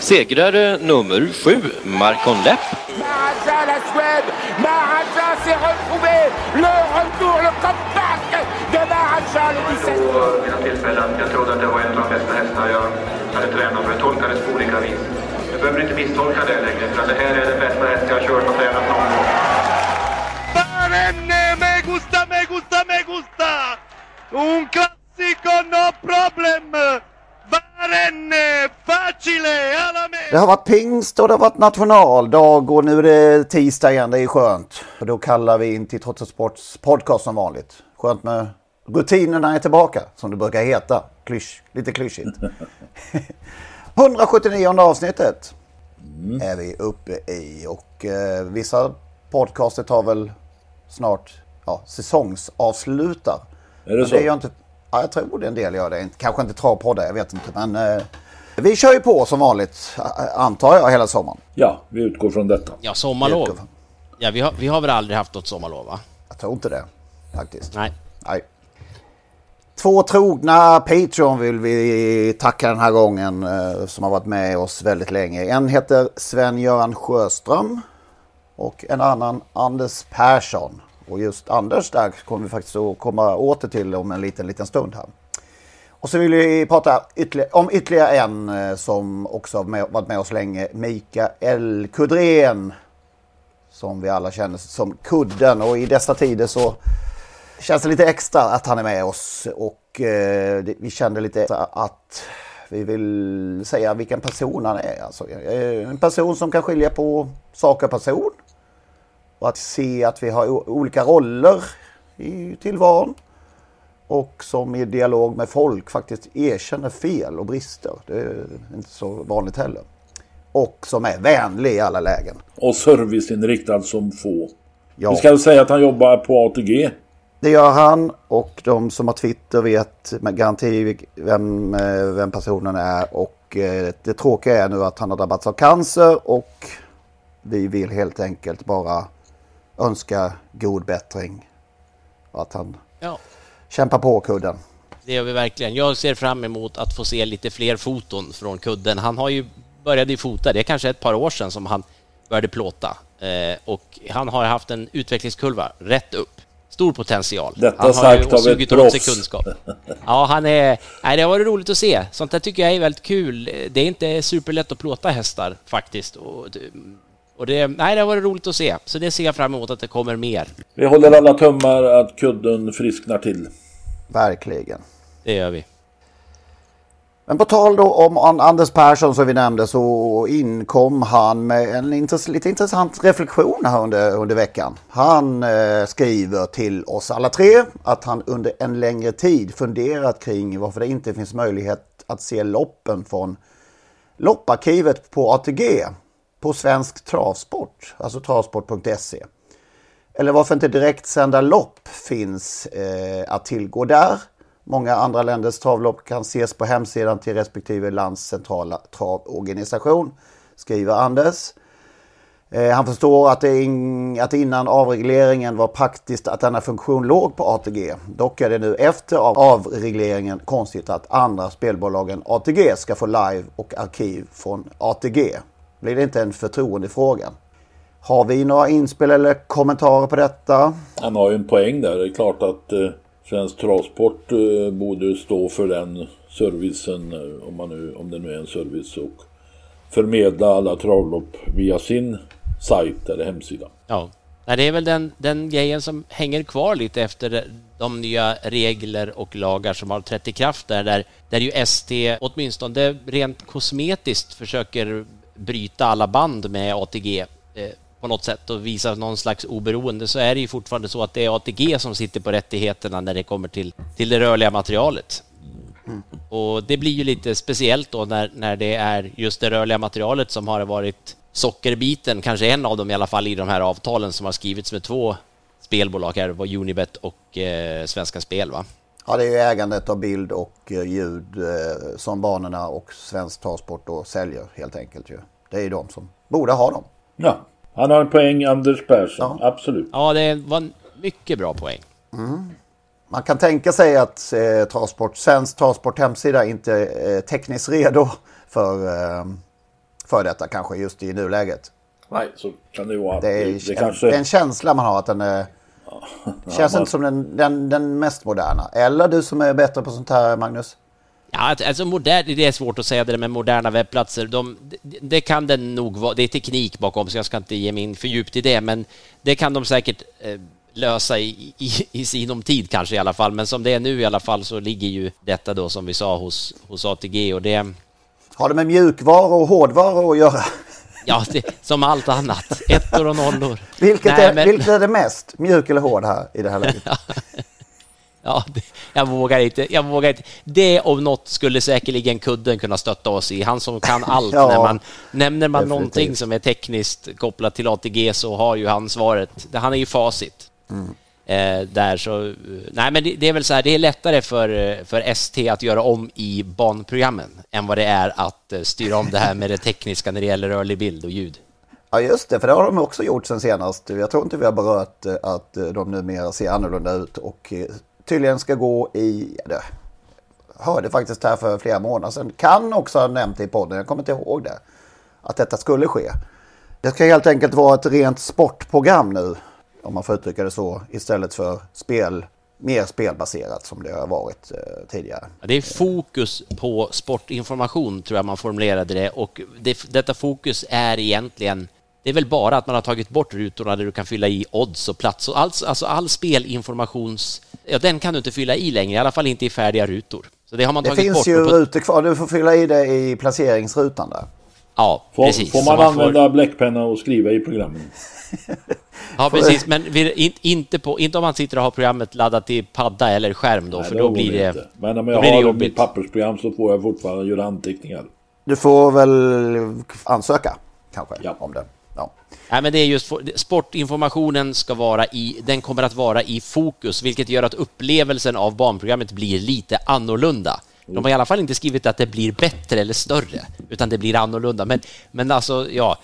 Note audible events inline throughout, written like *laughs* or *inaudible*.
Segrare nummer sju, Marcon Lepp. Maharaja, la Suède. Maharaja s'est retrouvé. Le retour, le comeback de Maharaja, le 17. Vid några tillfällen. Jag trodde att det var en av de bästa hästar jag hade tränat för. Det tolkades på olika vis. Du behöver inte misstolka det längre, för det här är den bästa häst jag har kört och tränat någon gång. Me gusta, me gusta, me gusta! Un classico, no problem! Barenne, facile, alla me! Det har varit pingst och det har varit nationaldag och nu är det tisdag igen, det är skönt. Och då kallar vi in till Trots Sports podcast som vanligt. Skönt med rutinerna är tillbaka, som det brukar heta. Klysch, lite klyschigt. *laughs* 179 avsnittet är vi uppe i och eh, vissa podcaster tar väl snart ja, säsongsavslutar. Är det så? Det gör inte, ja, jag tror det en del gör det. Kanske inte travpoddar, jag vet inte. Men eh, vi kör ju på som vanligt, antar jag, hela sommaren. Ja, vi utgår från detta. Ja, sommarlov. Från- Ja, vi har, vi har väl aldrig haft något sommarlov, va? Jag tror inte det, faktiskt. Nej. Nej. Två trogna Patreon vill vi tacka den här gången eh, som har varit med oss väldigt länge. En heter Sven-Göran Sjöström och en annan Anders Persson. Och just Anders där kommer vi faktiskt att komma åter till om en liten, liten stund här. Och så vill vi prata ytterligare, om ytterligare en eh, som också har med, varit med oss länge. Mikael Kudren. Som vi alla känner som Kudden. Och i dessa tider så känns det lite extra att han är med oss. Och eh, vi kände lite att vi vill säga vilken person han är. Alltså, en person som kan skilja på sak och person. Och att se att vi har olika roller i tillvaron. Och som i dialog med folk faktiskt erkänner fel och brister. Det är inte så vanligt heller. Och som är vänlig i alla lägen. Och serviceinriktad som få. Ja. Vi ska säga att han jobbar på ATG. Det gör han och de som har Twitter vet med garanti vem, eh, vem personen är. Och eh, det tråkiga är nu att han har drabbats av cancer och vi vill helt enkelt bara önska god bättring. Och att han Ja, kämpar på kudden. det gör vi verkligen. Jag ser fram emot att få se lite fler foton från kudden. Han har ju började ju fota, det är kanske ett par år sedan som han började plåta. Eh, och han har haft en utvecklingskurva rätt upp. Stor potential. Detta han har sagt ju av ett sugit åt sig proffs. kunskap. Ja, han är... Nej, det har varit roligt att se. Sånt där tycker jag är väldigt kul. Det är inte superlätt att plåta hästar faktiskt. Och, och det, nej, det har varit roligt att se. Så det ser jag fram emot att det kommer mer. Vi håller alla tummar att kudden frisknar till. Verkligen. Det gör vi. Men på tal då om An- Anders Persson som vi nämnde så inkom han med en intress- lite intressant reflektion här under, under veckan. Han eh, skriver till oss alla tre att han under en längre tid funderat kring varför det inte finns möjlighet att se loppen från lopparkivet på ATG på Svensk Travsport, alltså travsport.se. Eller varför inte direktsända lopp finns eh, att tillgå där. Många andra länders travlopp kan ses på hemsidan till respektive lands centrala travorganisation, skriver Anders. Eh, han förstår att det, in, att det innan avregleringen var praktiskt att denna funktion låg på ATG. Dock är det nu efter av avregleringen konstigt att andra spelbolag än ATG ska få live och arkiv från ATG. Blir det inte en förtroendefråga? Har vi några inspel eller kommentarer på detta? Han har ju en poäng där. Det är klart att eh, Svensk Travsport eh, borde stå för den servicen, eh, om, man nu, om det nu är en service, och förmedla alla travlopp via sin sajt eller hemsida. Ja, det är väl den, den grejen som hänger kvar lite efter de nya regler och lagar som har trätt i kraft där, där, där ju ST åtminstone rent kosmetiskt försöker bryta alla band med ATG eh, på något sätt och visa någon slags oberoende så är det ju fortfarande så att det är ATG som sitter på rättigheterna när det kommer till, till det rörliga materialet. Och det blir ju lite speciellt då när, när det är just det rörliga materialet som har varit sockerbiten, kanske en av dem i alla fall i de här avtalen som har skrivits med två spelbolag här, var Unibet och eh, Svenska Spel va? Ja, det är ju ägandet av bild och eh, ljud eh, som banorna och Svensk Travsport då säljer helt enkelt ju. Det är ju de som borde ha dem. Ja, han har en poäng, Anders Persson. Ja. Absolut. Ja, det var en mycket bra poäng. Mm. Man kan tänka sig att eh, Travsport, Svensk Travsport hemsida inte är eh, tekniskt redo för eh, för detta kanske just i nuläget. Nej, så kan det vara. Det är, det, det kanske... en känsla man har att den är... Ja, känns man... inte som den, den, den mest moderna. Eller du som är bättre på sånt här, Magnus? Ja, alltså modern, det är svårt att säga det med moderna webbplatser. De, det, det, kan den nog vara. Det är teknik bakom, så jag ska inte ge mig in för djupt i det, men det kan de säkert eh, lösa i, i, i sinom tid kanske i alla fall. Men som det är nu i alla fall så ligger ju detta då som vi sa hos, hos ATG och det, har det med mjukvaror och hårdvaror att göra? Ja, det, som allt annat. Ettor och nollor. Vilket, Nej, är, men... vilket är det mest? Mjuk eller hård här i det här läget? *laughs* ja, det, jag vågar inte. Jag vågar inte. Det om något skulle säkerligen kudden kunna stötta oss i. Han som kan allt. ja, när man nämner man definitivt. någonting som är tekniskt kopplat till ATG så har ju han svaret. Han är ju facit. Mm eh, där så, eh, nej men det, det, är väl så här, det är lättare för, eh, för ST att göra om i banprogrammen än vad det är att eh, styra om det här med det tekniska när det gäller rörlig bild och ljud. Ja just det, för det har de också gjort sen senast. Jag tror inte vi har berört att de numera ser annorlunda ut och tydligen ska gå i, ja, det hörde faktiskt här för flera månader sedan, kan också ha nämnt det i podden, jag kommer inte ihåg det, att detta skulle ske. Det ska helt enkelt vara ett rent sportprogram nu om man får uttrycka det så, istället för spel, mer spelbaserat som det har varit eh, tidigare. Det är fokus på sportinformation tror jag man formulerade det och det, detta fokus är egentligen det är väl bara att man har tagit bort rutorna där du kan fylla i odds och plats. Och alls, alltså all spelinformations... Ja, den kan du inte fylla i längre, i alla fall inte i färdiga rutor. Så det har man det tagit bort. Det finns ju rutor kvar, du får fylla i det i placeringsrutan där. Ja, får, precis. Får man, man använda får... bläckpenna och skriva i programmen? *laughs* Ja, precis, men inte, på, inte om man sitter och har programmet laddat i padda eller skärm då, Nej, för då blir det inte. Men om jag har mitt pappersprogram så får jag fortfarande göra anteckningar. Du får väl ansöka kanske ja. om det. Ja. Nej, men det är just sportinformationen ska vara i, den kommer att vara i fokus, vilket gör att upplevelsen av barnprogrammet blir lite annorlunda. De har i alla fall inte skrivit att det blir bättre eller större, utan det blir annorlunda. Men, men alltså, ja,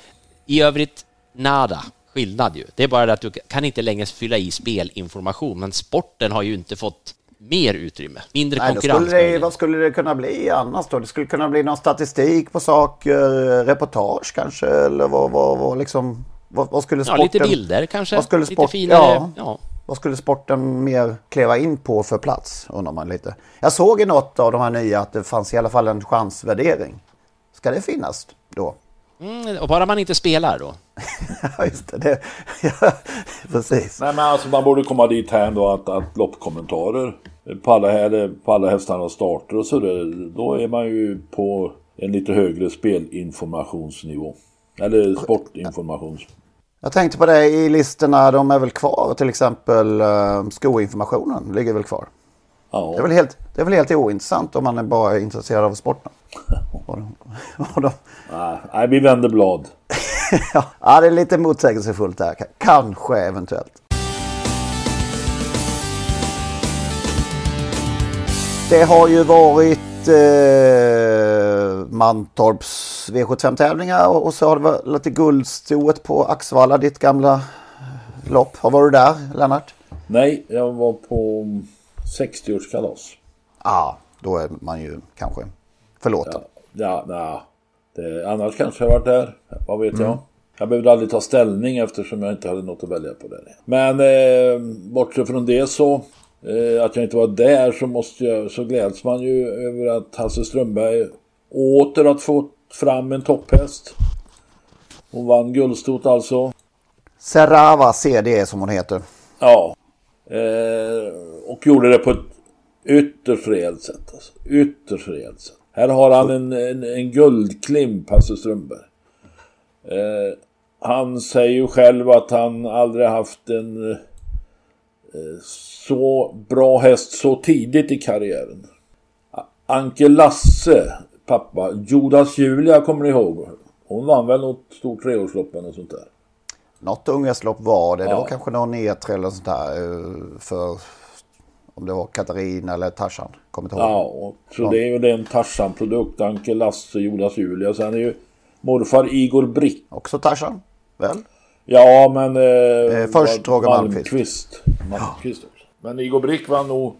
i övrigt, nada skillnad ju. Det är bara det att du kan inte längre fylla i spelinformation, men sporten har ju inte fått mer utrymme, mindre Nej, konkurrens. Skulle det, vad skulle det kunna bli annars då? Det skulle kunna bli någon statistik på saker, reportage kanske, eller vad, vad, vad liksom... Vad, vad skulle sporten... Ja, lite bilder kanske. Vad skulle sport, lite finare. Ja, ja. Vad skulle sporten mer kleva in på för plats, undrar man lite. Jag såg i något av de här nya att det fanns i alla fall en chansvärdering. Ska det finnas då? Mm, och bara man inte spelar då? *laughs* ja, just det. det *laughs* ja, precis. Nej, men alltså man borde komma dit här då att, att loppkommentarer på alla, här, på alla hästarnas starter och så där, då är man ju på en lite högre spelinformationsnivå. Eller sportinformations. Jag tänkte på det i listorna, de är väl kvar till exempel uh, skoinformationen ligger väl kvar. Ja. Det, är väl helt, det är väl helt ointressant om man är bara intresserad av sporten. *laughs* och de, och de... Nej, vi vänder blad. *laughs* ja, det är lite motsägelsefullt där. Kanske eventuellt. Det har ju varit eh, Mantorps V75-tävlingar och så har det varit lite guldstoet på Axvalla, ditt gamla lopp. Har varit där, Lennart? Nej, jag var på 60-årskalas. Ja, ah, då är man ju kanske förlåten. Ja, ja. Det, annars kanske jag varit där. Vad vet mm. jag. Jag behövde aldrig ta ställning eftersom jag inte hade något att välja på där. Men eh, bortsett från det så eh, att jag inte var där så måste jag, så gläds man ju över att Hasse Strömberg åter har fått fram en topphäst. Hon vann guldstot alltså. Serrava CD som hon heter. Ja. Eh, och gjorde det på ett ytterst rejält sätt. Alltså. Ytterst rejält sätt. Här har han en, en, en guldklimp, Hasse Strömberg. Eh, han säger ju själv att han aldrig haft en eh, så bra häst så tidigt i karriären. Anke Lasse, pappa, Judas Julia kommer ni ihåg? Hon vann väl något stort treårslopp eller något sånt där. Något unghästlopp var det. Ja. Det var kanske någon E3 eller sånt där. eh, För om det var Katarina eller Tarzan. Kommer inte ihåg. Ja, och, så det är ju en Tarzan-produkt. Anke Lasse, Jonas Julia. Sen är ju morfar Igor Brick. Också Tarzan, väl? Ja, men... Eh, Eh, först Roger Malmqvist. Malmqvist. Malmqvist också. Men Igor Brick vann nog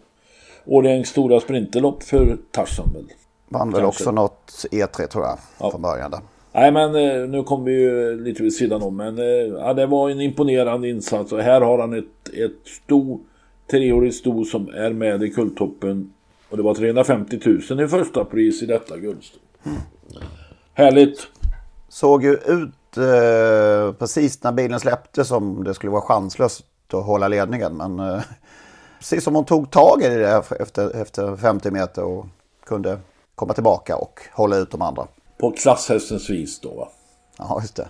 Årjängs stora sprinterlopp för Tarzan väl. Vann väl också något E3 tror jag. Ja. Från början där. Nej men eh, nu kom vi ju lite vid sidan om men eh, ja, det var en imponerande insats och här har han ett, ett sto, treårigt sto som är med i Kulltoppen och det var 350 000 i första pris i detta guldsto. Härligt! Såg ju ut eh, precis när bilen släppte som det skulle vara chanslöst att hålla ledningen. Men eh, precis som hon tog tag i det efter, efter 50 meter och kunde komma tillbaka och hålla ut de andra. På klasshästens vis då va? Ja, just det.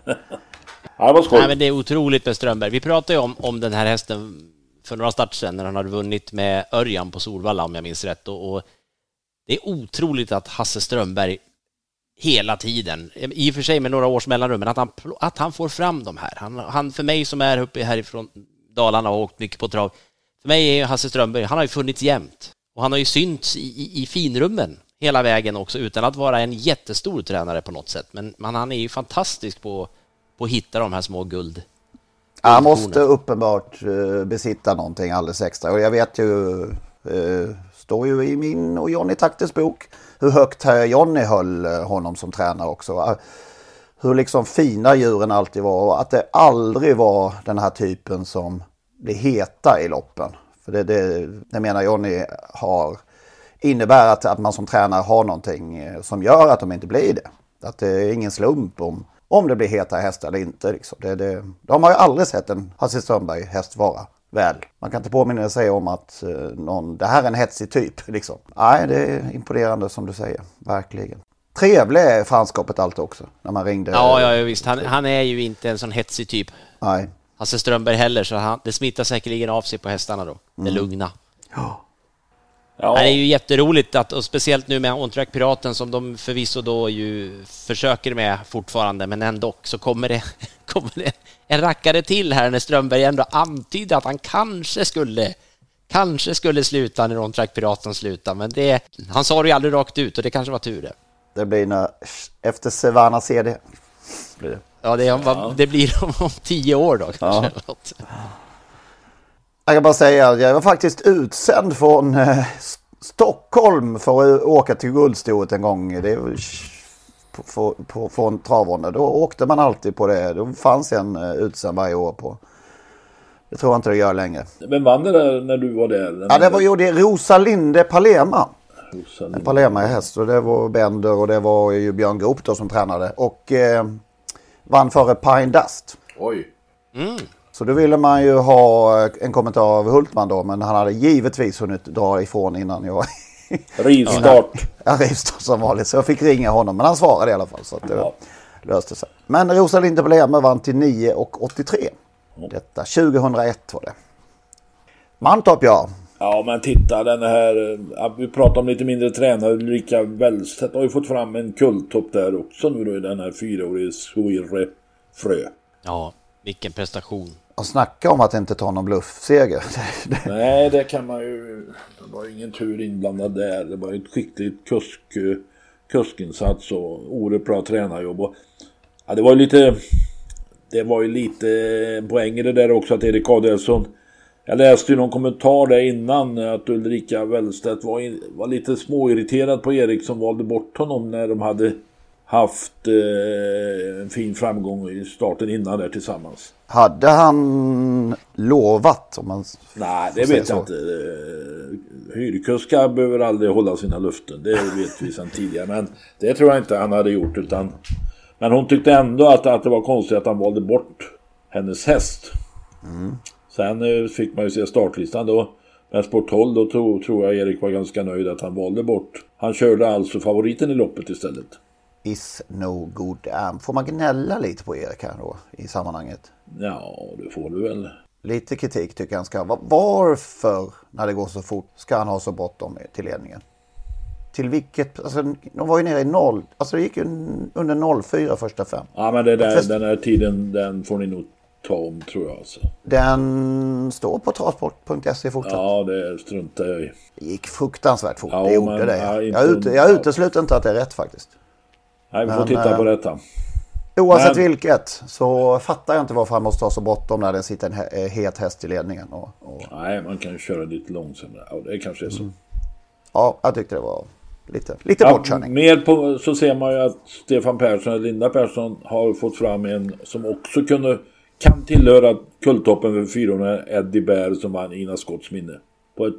Ja, det var skoj. Nej, men det är otroligt med Strömberg. Vi pratade ju om, om den här hästen för några start sedan när han hade vunnit med Örjan på Solvalla om jag minns rätt. Och, och det är otroligt att Hasse Strömberg hela tiden, i och för sig med några års mellanrum, men att han, att han får fram de här. Han, han för mig som är uppe härifrån Dalarna och åkt mycket på trav, för mig är ju Hasse Strömberg, han har ju funnits jämt. Och han har ju synts i, i, i finrummen hela vägen också utan att vara en jättestor tränare på något sätt. Men, men han är ju fantastisk på, på att hitta de här små guld. Han måste uppenbart eh, besitta någonting alldeles extra. Och jag vet ju, eh, står ju i min och Johnny Taktes bok, hur högt herr Johnny höll eh, honom som tränare också. Hur liksom fina djuren alltid var och att det aldrig var den här typen som blir heta i loppen. För det, det, det menar Johnny har, innebär att, att man som tränare har någonting eh, som gör att de inte blir det. Att det är ingen slump om, om det blir heta hästar eller inte. Liksom. Det, det, de har ju aldrig sett en Hasse Strömberg häst vara väl. Man kan inte påminna sig om att eh, någon, det här är en hetsig typ. *laughs* Liksom. Nej, det är imponerande som du säger. Verkligen. Trevlig är fanskapet alltid också. När man ringde. Ja, ja, ja visst. Han, han är ju inte en sån hetsig typ. Nej. Hasse Strömberg heller, så han, det smittar säkerligen av sig på hästarna då. Det Mm. lugna. Ja. Det är ju jätteroligt att, och speciellt nu med On-Track Piraten som de förvisso då ju försöker med fortfarande, men ändå så kommer det, *laughs* kommer det en rackare till här när Strömberg ändå antydde att han kanske skulle Kanske skulle sluta när On-Track Piraten slutar, men det, han sa det ju aldrig rakt ut och det kanske var tur det. Det blir när, efter Savannah CD. Blir det. Ja, det, det blir om, om tio år då kanske. Ja. Jag kan bara säga att jag var faktiskt utsänd från eh, Stockholm för att åka till Guldstoet en gång. Det var på, på, på, från travronde. Då åkte man alltid på det. Då fanns en eh, utsänd varje år på. Det tror jag inte det gör längre. Men vann det där när du var där? Ja, det var ju det Rosalinde Palema. Rosalinde. Palema i häst. Och det var Bender och det var ju Björn Goop då som tränade. Och eh, vann före Pine Dust. Oj. Så då ville man ju ha eh, en kommentar av Hultman då. Men han hade givetvis hunnit dra ifrån innan jag... *laughs* Rivstart. Ja, *laughs* rivstart som vanligt. Så jag fick ringa honom. Men han svarade i alla fall. Så att det löste sig. Men Rosalinde Palema vann till 9 och 83. Detta 2001 var det. Mantorp ja. Ja men titta den här, eh, ja, vi pratar om lite mindre tränare, Ulrika Wellstedt har ju fått fram en kulltopp där också nu då i den här fyraårige Squirre Frö. Ja, vilken prestation. Och snacka om att inte ta någon bluffseger. *laughs* Nej det kan man ju, det var ingen tur inblandad där, det var ett skickligt kusk, kuskinsats och oerhört bra tränarjobb. Och, ja det var ju lite, det var ju lite poäng i det där också att Erik Adelsson jag läste ju någon kommentar där innan att Ulrika Wellstedt var, in, var lite småirriterad på Erik som valde bort honom när de hade haft eh, en fin framgång i starten innan där tillsammans. Hade han lovat? Om man Nej, det vet så? jag inte. Eh, Hyrkuskar behöver aldrig hålla sina löften. Det vet vi sedan tidigare. Men det tror jag inte han hade gjort. Utan Men hon tyckte ändå att, att det var konstigt att han valde bort hennes häst. Mm. Sen eh, fick man ju se startlistan då. Men Sport 12 då tror, tror jag Erik var ganska nöjd att han valde bort. Han körde alltså favoriten i loppet istället. Is no good am. Får man gnälla lite på Erik här då i sammanhanget? Ja, det får du väl. Lite kritik tycker jag han ska ha. Varför, när det går så fort, ska han ha så bråttom till ledningen? Till vilket, alltså de var ju nere i noll, alltså det gick ju under 04 första fem. Ja men det där, den här tiden, den får ni nog ta om tror jag alltså. Den står på travsport.se fortsatt. Ja, det struntar jag i. Det gick fruktansvärt fort, Ja, det gjorde men, det. ja, inte jag, ut, jag utesluter inte att det är rätt faktiskt. Nej, vi får Men, titta eh, på detta. Oavsett Men- vilket så fattar jag inte varför han måste ha så bråttom när det sitter en eh, het häst i ledningen. Och, och, Nej, man kan ju köra lite långsammare. Ja, det kanske är så. ja, jag tyckte det var lite, lite Ja, bortkörning. mer på, så ser man ju att Stefan Persson och Linda Persson har fått fram en som också kunde, kan tillhöra kulltoppen för 400 Eddie Bear som vann Ina Scotts minne. På ett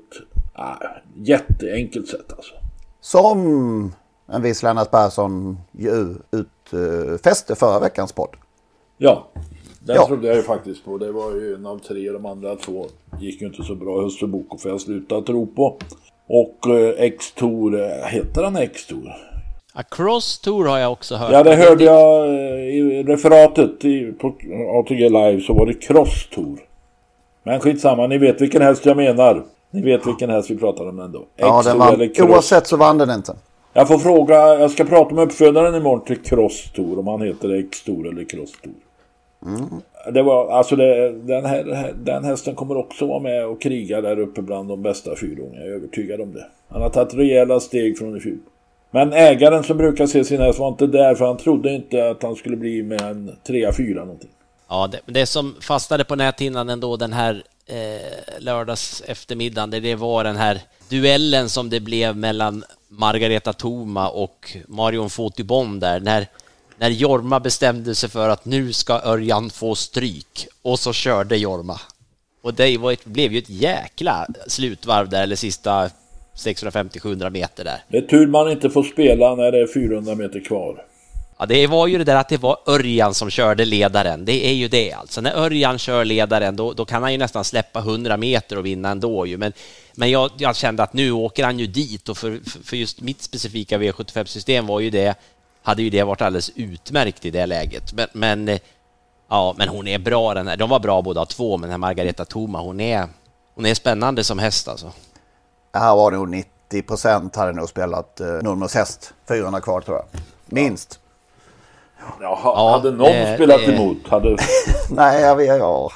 ah, jätteenkelt sätt alltså. Som en viss Lennart Persson ju utfäste förra veckans podd. Ja, den Ja. trodde jag ju faktiskt på. Det var ju en av tre, de andra två gick ju inte så bra. Hustru Boko får jag sluta tro på. Och eh, X-Tor, eh, heter han X-Tor? Across Tour har jag också hört. Ja, det hörde jag eh, i referatet i, på ATG Live så var det Cross Tour. Men skitsamma, ni vet vilken häst jag menar. Ni vet vilken häst vi pratar om ändå. Ja, den X-Tour eller vann, Cross. oavsett så vann den inte. Jag får fråga, jag ska prata med uppfödaren imorgon till Cross Tour om han heter X-Tour eller Cross Tour. Det var, alltså det, den, här, den hästen kommer också vara med och kriga där uppe bland de bästa fyrhjulingen. Jag är övertygad om det. Han har tagit rejäla steg från i fjol. Men ägaren som brukar se sin häst var inte där för han trodde inte att han skulle bli med en 3-4 någonting. Ja, det, det som fastnade på näthinnan ändå den här eh, lördags eftermiddagen, det, det var den här duellen som det blev mellan Margareta Toma och Marion Fotibon där, när, när Jorma bestämde sig för att nu ska Örjan få stryk och så körde Jorma. Och det var ett, blev ju ett jäkla slutvarv där, eller sista 650-700 meter där. Det är tur man inte får spela när det är 400 meter kvar. Ja, det var ju det där att det var Örjan som körde ledaren. Det är ju det alltså. När Örjan kör ledaren, då, då kan han ju nästan släppa 100 meter och vinna ändå ju. Men, men jag, jag kände att nu åker han ju dit och för, för just mitt specifika V75-system var ju det, hade ju det varit alldeles utmärkt i det läget. Men, men ja, men hon är bra den här. De var bra båda två, men den här Margareta Thoma, hon är, hon är spännande som häst alltså. Här var nog 90 procent hade nog spelat eh, Nurmos häst. 400 kvar tror jag. Minst. Ja. Ja, hade någon det- spelat det- emot? Hade... *laughs* Nej, jag vet, ja.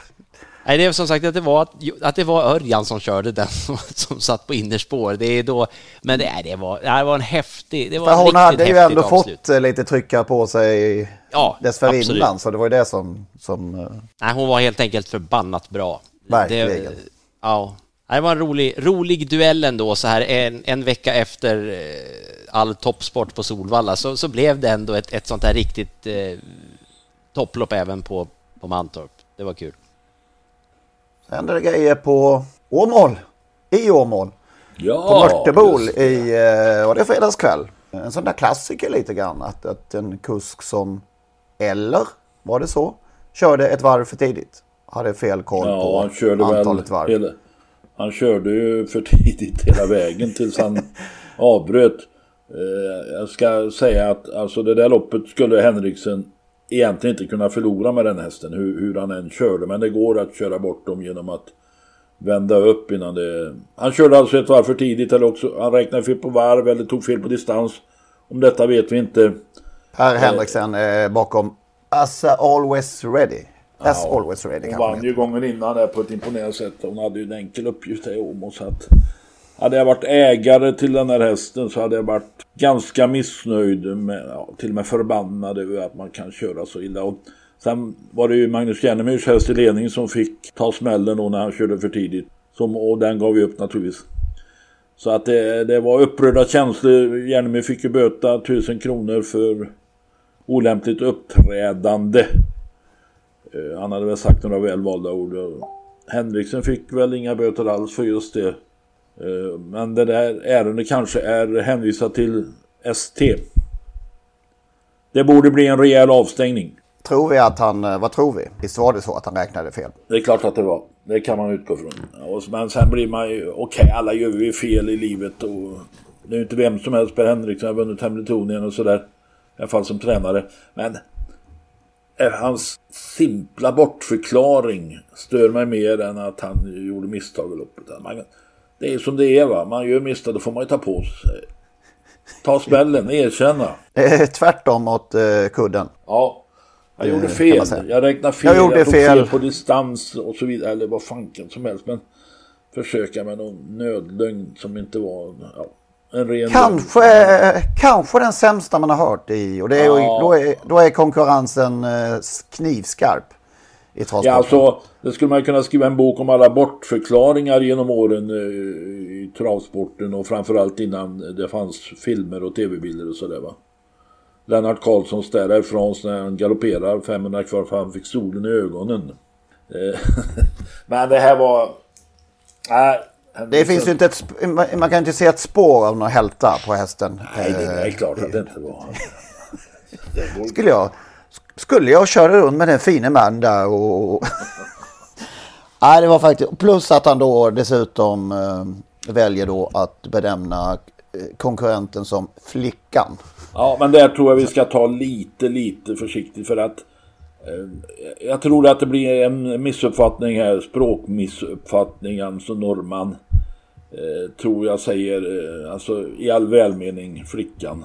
Nej, det är som sagt att det var, att det var Örjan som körde den *laughs* som satt på innerspår. Det är då, men det, det, var, det var en häftig, det var För en hon riktigt hade ju ändå avslut. fått eh, lite trycka på sig Ja, dessförinnan. absolut. Så det var ju det som... som eh, Nej, hon var helt enkelt förbannat bra. Verkligen. Det, ja, det var en rolig, rolig duell ändå så här en, en vecka efter eh, all toppsport på Solvalla så, så blev det ändå ett, ett sånt här riktigt eh, topplopp även på, på Mantorp. Det var kul. Sen hände det grejer på Åmål. I Åmål. Ja, På Mörtebol i, eh, var det fredagskväll? En sån där klassiker lite grann. Att, att en kusk som, eller var det så, körde ett varv för tidigt. Hade fel koll Ja, på körde väl antalet varv. hela, Han körde ju för tidigt hela vägen tills han *laughs* avbröt. Eh, jag ska säga att alltså det där loppet skulle Henriksen egentligen inte kunna förlora med den hästen. Hur, hur han än körde. Men det går att köra bort dem genom att vända upp innan det... Han körde alltså ett varv för tidigt eller också han räknade fel på varv eller tog fel på distans. Om detta vet vi inte. Per Henriksen eh, bakom As always ready. As Ja, always ready Hon vann ju gången innan där på ett imponerande sätt. Hon hade ju en enkel uppgift här i Åmo. Så att hade jag varit ägare till den här hästen så hade jag varit ganska missnöjd. Med, ja, till och med förbannad över att man kan köra så illa. Och sen var det ju Magnus Järnemyrs häst i ledning som fick ta smällen då när han körde för tidigt. Som, och den gav ju upp naturligtvis. Så att det, det var upprörda känslor. Järnemyr fick ju böta 1000 kronor för olämpligt uppträdande. Eh, Han hade väl sagt några välvalda ord. Henriksen fick väl inga böter alls för just det. Eh, Men det där ärendet kanske är hänvisat till ST. Det borde bli en rejäl avstängning. Tror vi att han, eh, vad tror vi? Visst var det så att han räknade fel? Det är klart att det var. Det kan man utgå från. Men sen blir man ju, okej okay, alla gör vi fel i livet och det är ju inte vem som helst, Per Henriksson har vunnit Hamiltonien och sådär. I alla fall som tränare. Men hans simpla bortförklaring stör mig mer än att han gjorde misstag i loppet. Man, det är som det är va, man gör misstag då får man ju ta på sig. Ta smällen, erkänna. Tvärtom mot uh, kudden. Ja, jag gjorde fel. Jag räknade fel. Jag gjorde jag fel. fel på distans och så vidare. Eller vad fanken som helst. Men försöka med någon nödlögn som inte var... Ja, en ren kanske, kanske den sämsta man har hört i. Och det är, ja. då, är, då är konkurrensen eh, knivskarp. I ja, alltså, det skulle man kunna skriva en bok om alla bortförklaringar genom åren eh, i travsporten och framförallt innan det fanns filmer och tv-bilder och sådär va. Lennart Karlsson städar ifrån när han galopperar 500 kvar för han fick solen i ögonen. Eh, *laughs* men det här var... Nej, det finns ju inte ett, man kan inte se ett spår av några hälta på hästen. Nej, det är klart att det inte var. *laughs* skulle jag, skulle jag köra runt med den fine man där och... *laughs* Nej, det var faktiskt... Plus att han då dessutom äh, väljer då att benämna eh, konkurrenten som flickan. Ja, men där tror jag vi ska ta lite, lite försiktigt för att eh, jag tror att det blir en missuppfattning här, språkmissuppfattning, alltså norrman. Eh, tror jag säger, eh, alltså i all välmening, flickan.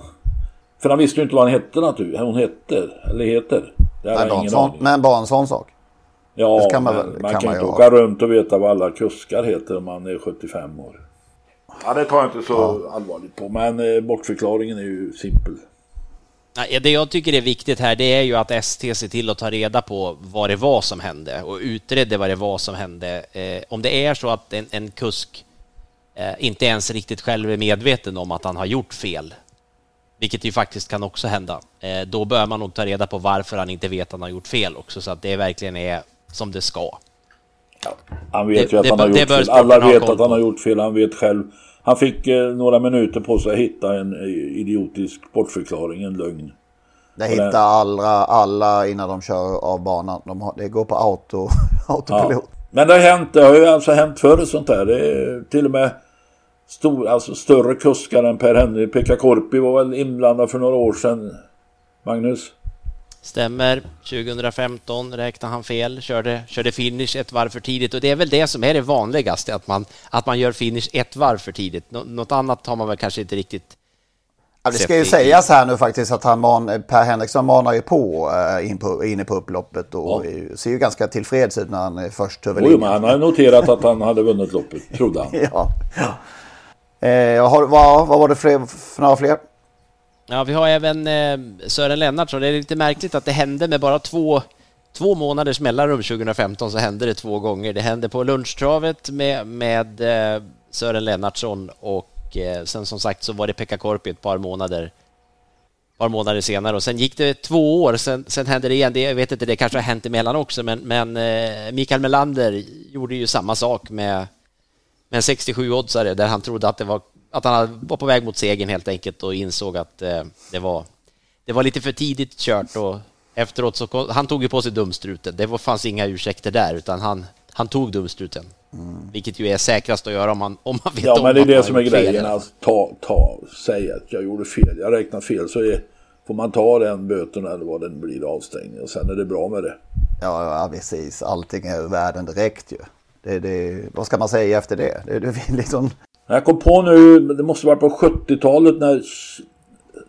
För han visste ju inte vad han hette naturligtvis, hon heter, eller heter. Det Nej, ingen sån, men bara en sån sak. Ja, man, man, kan, kan man inte åka runt och veta vad alla kuskar heter om man är 75 år. Ja, det tar jag inte så ja. allvarligt på, men eh, bortförklaringen är ju simpel. Det jag tycker är viktigt här, det är ju att ST ser till att ta reda på vad det var som hände och utredde vad det var som hände. Eh, om det är så att en, en kusk eh, inte ens riktigt själv är medveten om att han har gjort fel, vilket ju faktiskt kan också hända, eh, då bör man nog ta reda på varför han inte vet att han har gjort fel också, så att det verkligen är som det ska. Ja, han vet det, ju att det, han har gjort fel. Alla vet att han har gjort fel. Han vet själv han fick eh, några minuter på sig att hitta en eh, idiotisk bortförklaring, en lögn. Det hittar alla, alla innan de kör av banan. De har, det går på auto, *laughs* autopilot. Ja. Men det har hänt, det har ju alltså hänt förr sånt där. Det är till och med stor, alltså större kuskar än Per Henry. Pekka Korpi var väl inblandad för några år sedan. Magnus? Stämmer. 2015 räknade han fel, körde, körde finish ett varv för tidigt och det är väl det som är det vanligaste, att man, att man gör finish ett varv för tidigt. Nå, något annat har man väl kanske inte riktigt Ja, det ska ju sägas här nu faktiskt att han man, Per Henriksson manar ju på uh, in på, inne på upploppet och ja. ser ju ganska tillfreds ut när han är först över linjen. han har noterat att han hade vunnit loppet, trodde han. *laughs* ja. ja. Eh, har, vad, vad var det för, för några fler? Ja, vi har även eh, Sören Lennartsson. Det är lite märkligt att det hände med bara två, två månaders mellanrum 2015 så hände det två gånger. Det hände på lunchtravet med, med eh, Sören Lennartsson och eh, sen som sagt så var det Pekka Korpi ett par månader par månader senare och sen gick det två år, sen, sen hände det igen. Det, jag vet inte, det kanske har hänt emellan också, men, men eh, Mikael Melander gjorde ju samma sak med, med 67-oddsare där han trodde att det var att han var på väg mot segern helt enkelt och insåg att eh, det, var, det var lite för tidigt kört och efteråt så han tog ju på sig dumstruten. Det var, fanns inga ursäkter där utan han, han tog dumstruten. Mm. Vilket ju är säkrast att göra om man, om man vet ja, om men det är det som är grejen. Alltså, ta, ta, säg att jag gjorde fel, jag räknade fel så är, får man ta den böten eller vad den blir avstängning och sen är det bra med det. Ja, ja precis. Allting är ur världen direkt ju. Det, det, vad ska man säga efter det? det, det liksom... Jag kom på nu, det måste vara på 70-talet när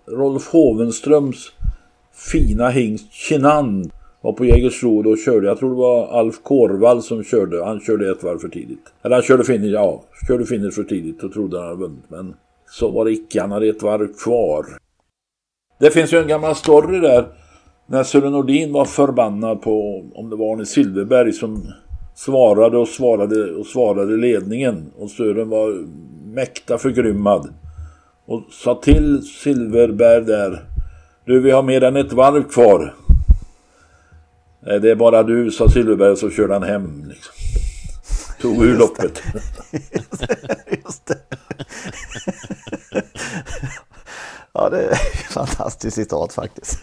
Rolf Hovenströms fina hingst Chinan var på Jägersro och körde. Jag tror det var Alf Kårvall som körde. Han körde ett varv för tidigt. Eller han körde finish, ja, körde finish för tidigt och trodde han hade vunnit. Men så var det icke, han hade ett varv kvar. Det finns ju en gammal story där. När Sören Nordin var förbannad på, om det var Arne Silverberg som svarade och svarade och svarade ledningen. Och Sören var mäkta förgrymmad. Och sa till Silverberg där. Du, vi har mer än ett varv kvar. Det är bara du, sa Silverberg, så körde han hem. Liksom. Tog ur loppet. *laughs* Just det. Ja, det är ett fantastiskt citat faktiskt.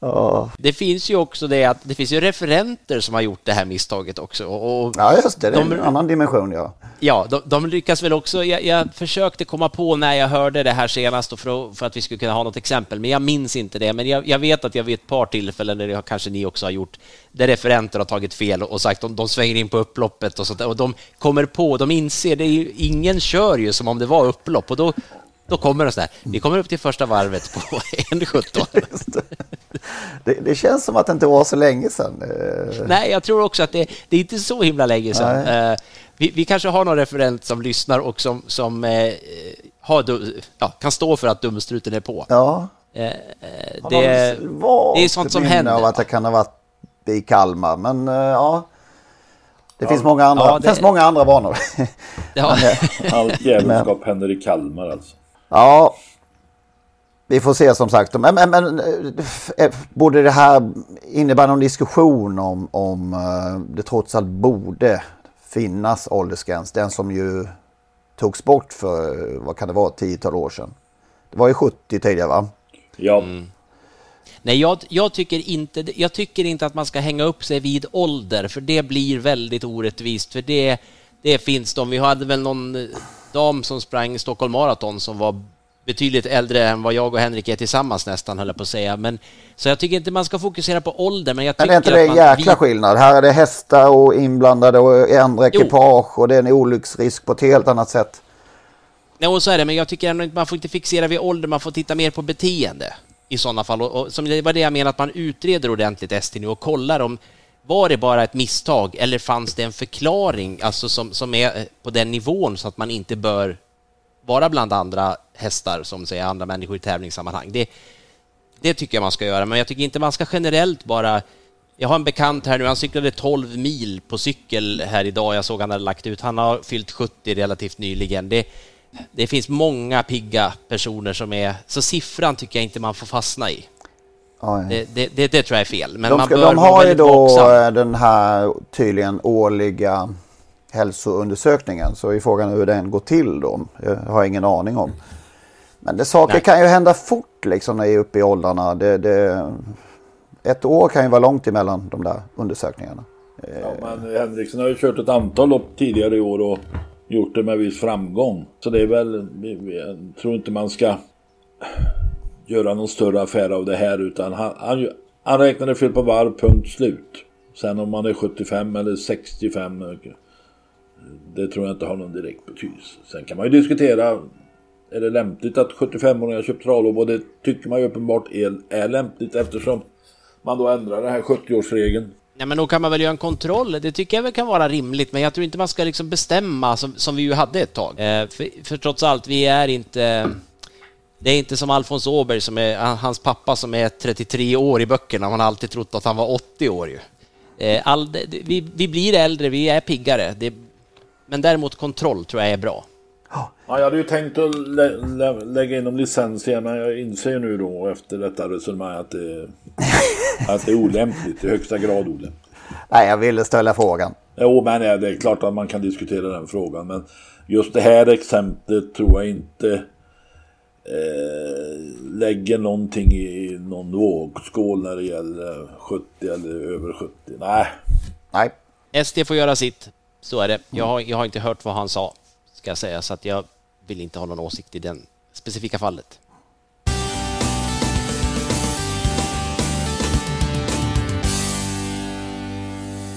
Ja. Det finns ju också det att det finns ju referenter som har gjort det här misstaget också. Och ja, just det. Det är de, en annan dimension, ja. Ja, de, de lyckas väl också. Jag, jag, försökte komma på när jag hörde det här senast för, för att vi skulle kunna ha något exempel, men jag minns inte det. Men jag, jag vet att jag vid ett par tillfällen, där kanske ni också har gjort, där referenter har tagit fel och sagt de, de svänger in på upploppet och sånt och de kommer på, de inser, det är ju, ingen kör ju som om det var upplopp och då då kommer det så här, vi kommer upp till första varvet på *laughs* 1.17. *laughs* Det, det, känns som att det inte var så länge sedan. Eh. Nej, jag tror också att det, det är inte så himla länge sedan. Nej. Eh, vi, vi, kanske har någon referent som lyssnar och som, som eh, har, ja, kan stå för att dumstruten är på. Ja. Eh, det, det är sånt som händer. av att det kan ha varit i Kalmar, men ja. Det ja. finns många andra, ja, det... finns många andra banor. Ja. *laughs* Allt jävelskap händer i Kalmar alltså. Ja, vi får se som sagt. Men, men, men eh, borde det här innebära någon diskussion om, om eh, det trots allt borde finnas åldersgräns? Den som ju togs bort för, vad kan det vara, tiotal år sedan. Det var ju 70 tidigare va? Ja. Mm. Nej, jag, jag, tycker inte, jag tycker inte att man ska hänga upp sig vid ålder, för det blir väldigt orättvist. För det, det finns de. Vi hade väl någon dam som sprang Stockholm Marathon som var betydligt äldre än vad jag och Henrik är tillsammans nästan, höll jag på att säga. Men, så jag tycker inte man ska fokusera på ålder, men jag tycker men är inte det en jäkla vi... skillnad? Här är det hästar och inblandade och andra ekipage och det är en olycksrisk på ett helt annat sätt. Nej, och så är det, men jag tycker ändå inte man får inte fixera vid ålder, man får titta mer på beteende i sådana fall. Och, och som det var det jag menade, att man utreder ordentligt ST nu och kollar om var det bara ett misstag eller fanns det en förklaring alltså som, som är på den nivån så att man inte bör vara bland andra hästar som säger andra människor i tävlingssammanhang. Det, det tycker jag man ska göra, men jag tycker inte man ska generellt bara jag har en bekant här nu, han cyklade 12 mil på cykel här idag. Jag såg han hade lagt ut. Han har fyllt 70 relativt nyligen. Det, det finns många pigga personer som är... Så siffran tycker jag inte man får fastna i. Det, det, det, det, tror jag är fel. Men de, ska, de har ju då vaksam. den här tydligen årliga hälsoundersökningen. Så är frågan hur den går till då. Jag har ingen aning om. Men det saker Nej. kan ju hända fort liksom när jag är uppe i åldrarna. Det, det, ett år kan ju vara långt emellan de där undersökningarna. Ja, men Henriksson har ju kört ett antal lopp tidigare i år och gjort det med viss framgång. Så det är väl, jag tror inte man ska göra någon större affär av det här utan han, han, han räknade fel på varv, punkt slut. Sen om man är 75 eller 65 det tror jag inte har någon direkt betydelse. Sen kan man ju diskutera är det lämpligt att 75-åringar köper travlopp och det tycker man ju uppenbart är, är lämpligt eftersom man då ändrar den här 70-årsregeln. Ja, men då kan man väl göra en kontroll. Det tycker jag väl kan vara rimligt, men jag tror inte man ska liksom bestämma som, som vi ju hade ett tag. Eh, för, för, trots allt, vi är inte... Det är inte som Alfons Åberg, som är hans pappa som är 33 år i böckerna. Man har alltid trott att han var 80 år ju. Eh, all, vi, vi blir äldre, vi är piggare. Det, men däremot kontroll tror jag är bra. Ja, jag hade ju tänkt att lä lä lägga in om licens igen, men jag inser nu då efter detta resonemang att det, att det är olämpligt, i högsta grad olämpligt. Nej, jag ville ställa frågan. Jo, men ja, det är klart att man kan diskutera den frågan, men just det här exemplet tror jag inte eh, lägger någonting i någon vågskål när det gäller 70 eller över 70. Nej. Nej. SD får göra sitt. Så är det. Jag har, jag har inte hört vad han sa, ska jag säga, så att jag vill inte ha någon åsikt i det specifika fallet.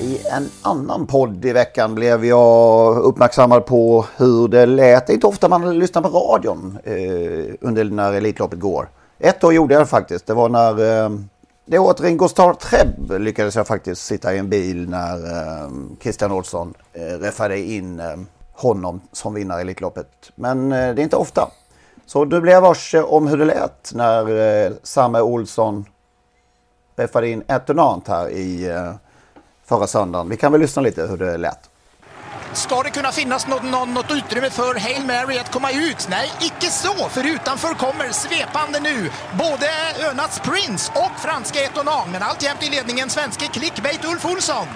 I en annan podd i veckan blev jag uppmärksammad på hur det lät. Det är inte ofta man lyssnar på radion eh, under när Elitloppet går. Ett år gjorde jag det faktiskt. Det var när eh, det året Ringo Starr Treb lyckades jag faktiskt sitta i en bil när eh, Christian Olsson eh, räffade in eh, honom som vinnare i Elitloppet. Men eh, det är inte ofta. Så du blev varse om hur det lät när eh, Samme Olsson träffade in ett här i eh, förra söndagen. Vi kan väl lyssna lite hur det lät. Ska det kunna finnas något, något, något utrymme för Hail Mary att komma ut? Nej, icke så, för utanför kommer svepande nu både Önats Prince och franska Etonan, men alltjämt i ledningen svenske Clickbait Ulf Olsson.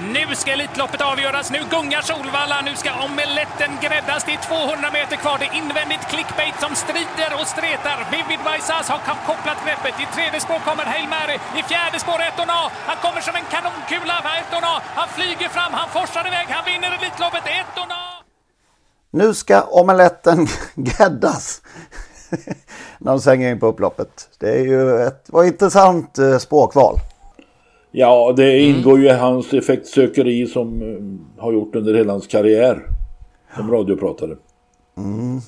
Nu ska Elitloppet avgöras. Nu gungar Solvalla. Nu ska omeletten gräddas. Det är 200 meter kvar. Det är invändigt clickbait som strider och stretar. Vivid Vaisas har kopplat greppet. I tredje spår kommer Hail Mary. I fjärde spår Etona. Han kommer som en kanonkula. Etona. Han flyger fram. Han forsar iväg. Han vinner Elitloppet. Etona! Nu ska omeletten *laughs* gräddas. *laughs* När de svänger in på upploppet. Det är ju ett var intressant eh, språkval. Ja, det ingår ju i hans effektsökeri som eh, har gjort under hela hans karriär. Som radiopratare. Mm.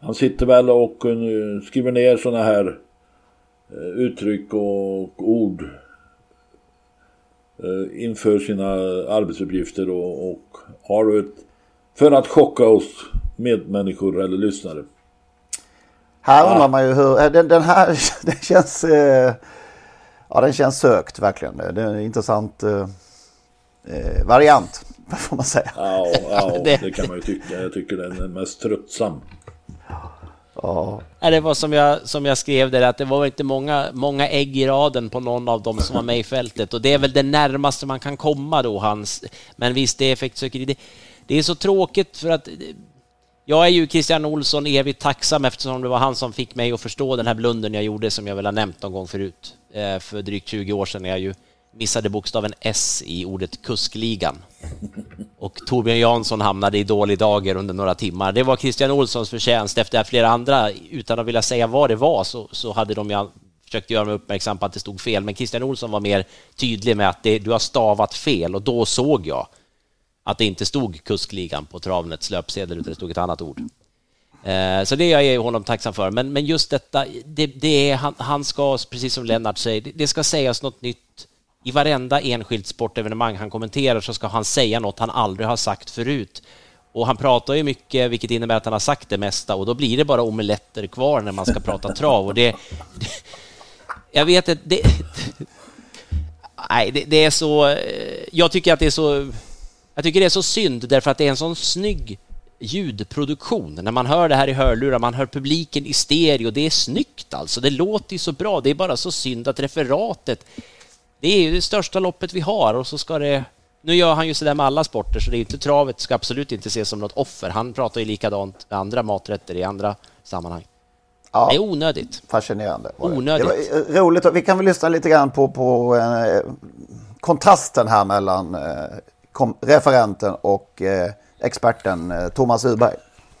Han sitter väl och eh, skriver ner sådana här eh, uttryck och ord inför sina arbetsuppgifter och, och har ett för att chocka oss medmänniskor eller lyssnare. Här undrar man ju hur, den, den här *laughs* den känns, eh, ja den känns sökt verkligen. Det är en intressant eh, eh variant, *laughs* får man säga. Ja, ja *laughs* det kan man ju tycka. Jag tycker den är mest tröttsam. Ja. Det var som jag, som jag skrev där, att det var inte många, många ägg i raden på någon av dem som var med i fältet och det är väl det närmaste man kan komma då hans. Men visst, det är effektsökeri. Det, det är så tråkigt för att jag är ju Christian Olsson evigt tacksam eftersom det var han som fick mig att förstå den här blunden jag gjorde som jag väl har nämnt någon gång förut. Eh, för drygt 20 år sedan när jag ju missade bokstaven S i ordet kuskligan. Och Torbjörn Jansson hamnade i dålig dager under några timmar. Det var Christian Olssons förtjänst. Efter flera andra, utan att vilja säga vad det var, så, så hade de jag försökt göra mig uppmärksam på att det stod fel. Men Christian Olsson var mer tydlig med att det, du har stavat fel och då såg jag att det inte stod kuskligan på Travnets löpsedel utan det stod ett annat ord. Eh, så det är jag honom tacksam för. Men, men just detta, det, det är, han, han, ska, precis som Lennart säger, det, det, ska sägas något nytt. I varenda enskilt sportevenemang han kommenterar så ska han säga något han aldrig har sagt förut. Och han pratar ju mycket, vilket innebär att han har sagt det mesta och då blir det bara omeletter kvar när man ska prata trav. Och det, det jag vet att det, *laughs* nej, det, det är så... Eh, jag tycker att det är så jag tycker det är så synd därför att det är en sån snygg ljudproduktion. När man hör det här i hörlurar, man hör publiken i stereo, det är snyggt alltså. Det låter ju så bra. Det är bara så synd att referatet, det är ju det största loppet vi har och så ska det... Nu gör han ju sådär med alla sporter, så det är inte travet ska absolut inte ses som något offer. Han pratar ju likadant med andra maträtter i andra sammanhang. Ja, det är onödigt. Fascinerande. Onödigt. Det var roligt. Vi kan väl lyssna lite grann på, på eh, kontrasten här mellan eh, referenten och eh, experten eh, Thomas Uberg.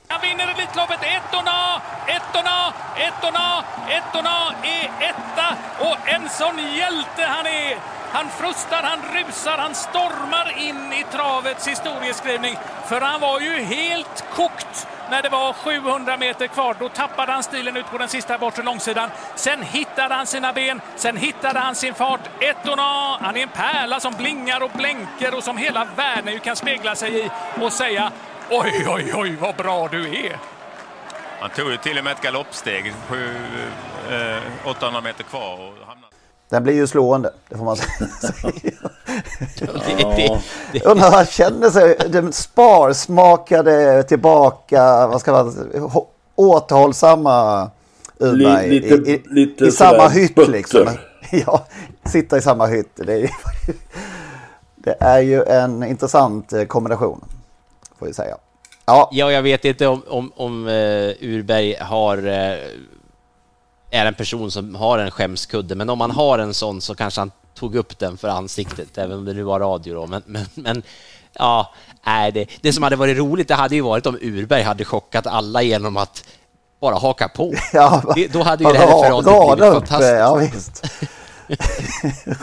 Han vinner Elitloppet. Ettorna, ettorna, ettorna, ettorna är etta och en sån hjälte han är. Han frustar, han rusar, han stormar in i travets historieskrivning. För han var ju helt kokt när det var 700 meter kvar. Då tappade han stilen ut på den sista bortre långsidan. Sen hittade han sina ben, sen hittade han sin fart. Etona, han är en pärla som blingar och blänker och som hela världen ju kan spegla sig i och säga oj, oj, oj, vad bra du är. Han tog ju till och med ett galoppsteg, 800 eh, meter kvar. Och hamnade... Den blir ju slående, det får man säga. *laughs* ja. Undrar hur han känner sig. Den sparsmakade tillbaka, vad ska man säga, återhållsamma Urberg. Lite, I, i, lite i samma hytt bötter. liksom. *laughs* Ja, sitta i samma hytt. Det är, *laughs* det är ju en intressant eh, kombination, får vi säga. Ja, ja jag vet inte om, om, om uh, Urberg har uh, är en person som har en skämskudde, men om man har en sån så kanske han tog upp den för ansiktet, även om det nu var radio då. Men, men, men ja, är det, det som hade varit roligt, det hade ju varit om Urberg hade chockat alla genom att bara haka på. *laughs* Ja, det, då hade ju det här referatet blivit fantastiskt. Ja, visst.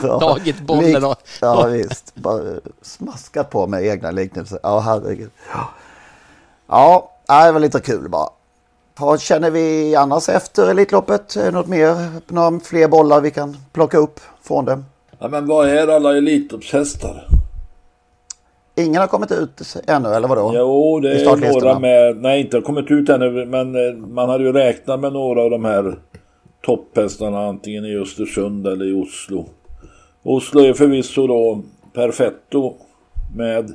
*laughs* Tagit bollen och... Ja, visst. Bara smaskat på med egna liknelser. Ja, herregud. Ja, det var lite kul bara. Vad känner vi annars efter Elitloppet? Något mer? Några fler bollar vi kan plocka upp från det? Ja, men vad är alla Elitloppshästar? Ingen har kommit ut ännu eller vadå? Jo, det är några med. Nej, inte har kommit ut ännu. Men eh, man hade ju räknat med några av de här topphästarna antingen i Östersund eller i Oslo. Oslo är förvisso då Perfetto med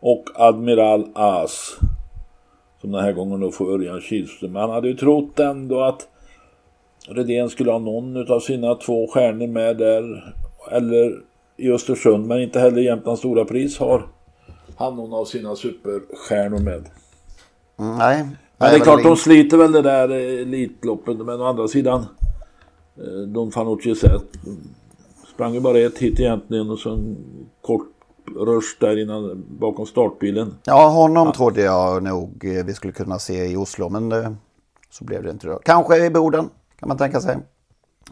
och Admiral As som den här gången då får Örjan Kihlström. Men han hade ju trott ändå att Redén skulle ha någon av sina två stjärnor med där. Eller i Östersund. Men inte heller Jämtlands stora pris har han någon av sina superstjärnor med. Mm, nej. Men det är klart de sliter väl det där Elitloppet. Men å andra sidan. eh, Don Fanucci sprang ju bara ett hit egentligen och så en kort rush där innan bakom startbilen. Ja, honom trodde jag nog eh, vi skulle kunna se i Oslo, men eh, så blev det inte då. Kanske i Boden, kan man tänka sig.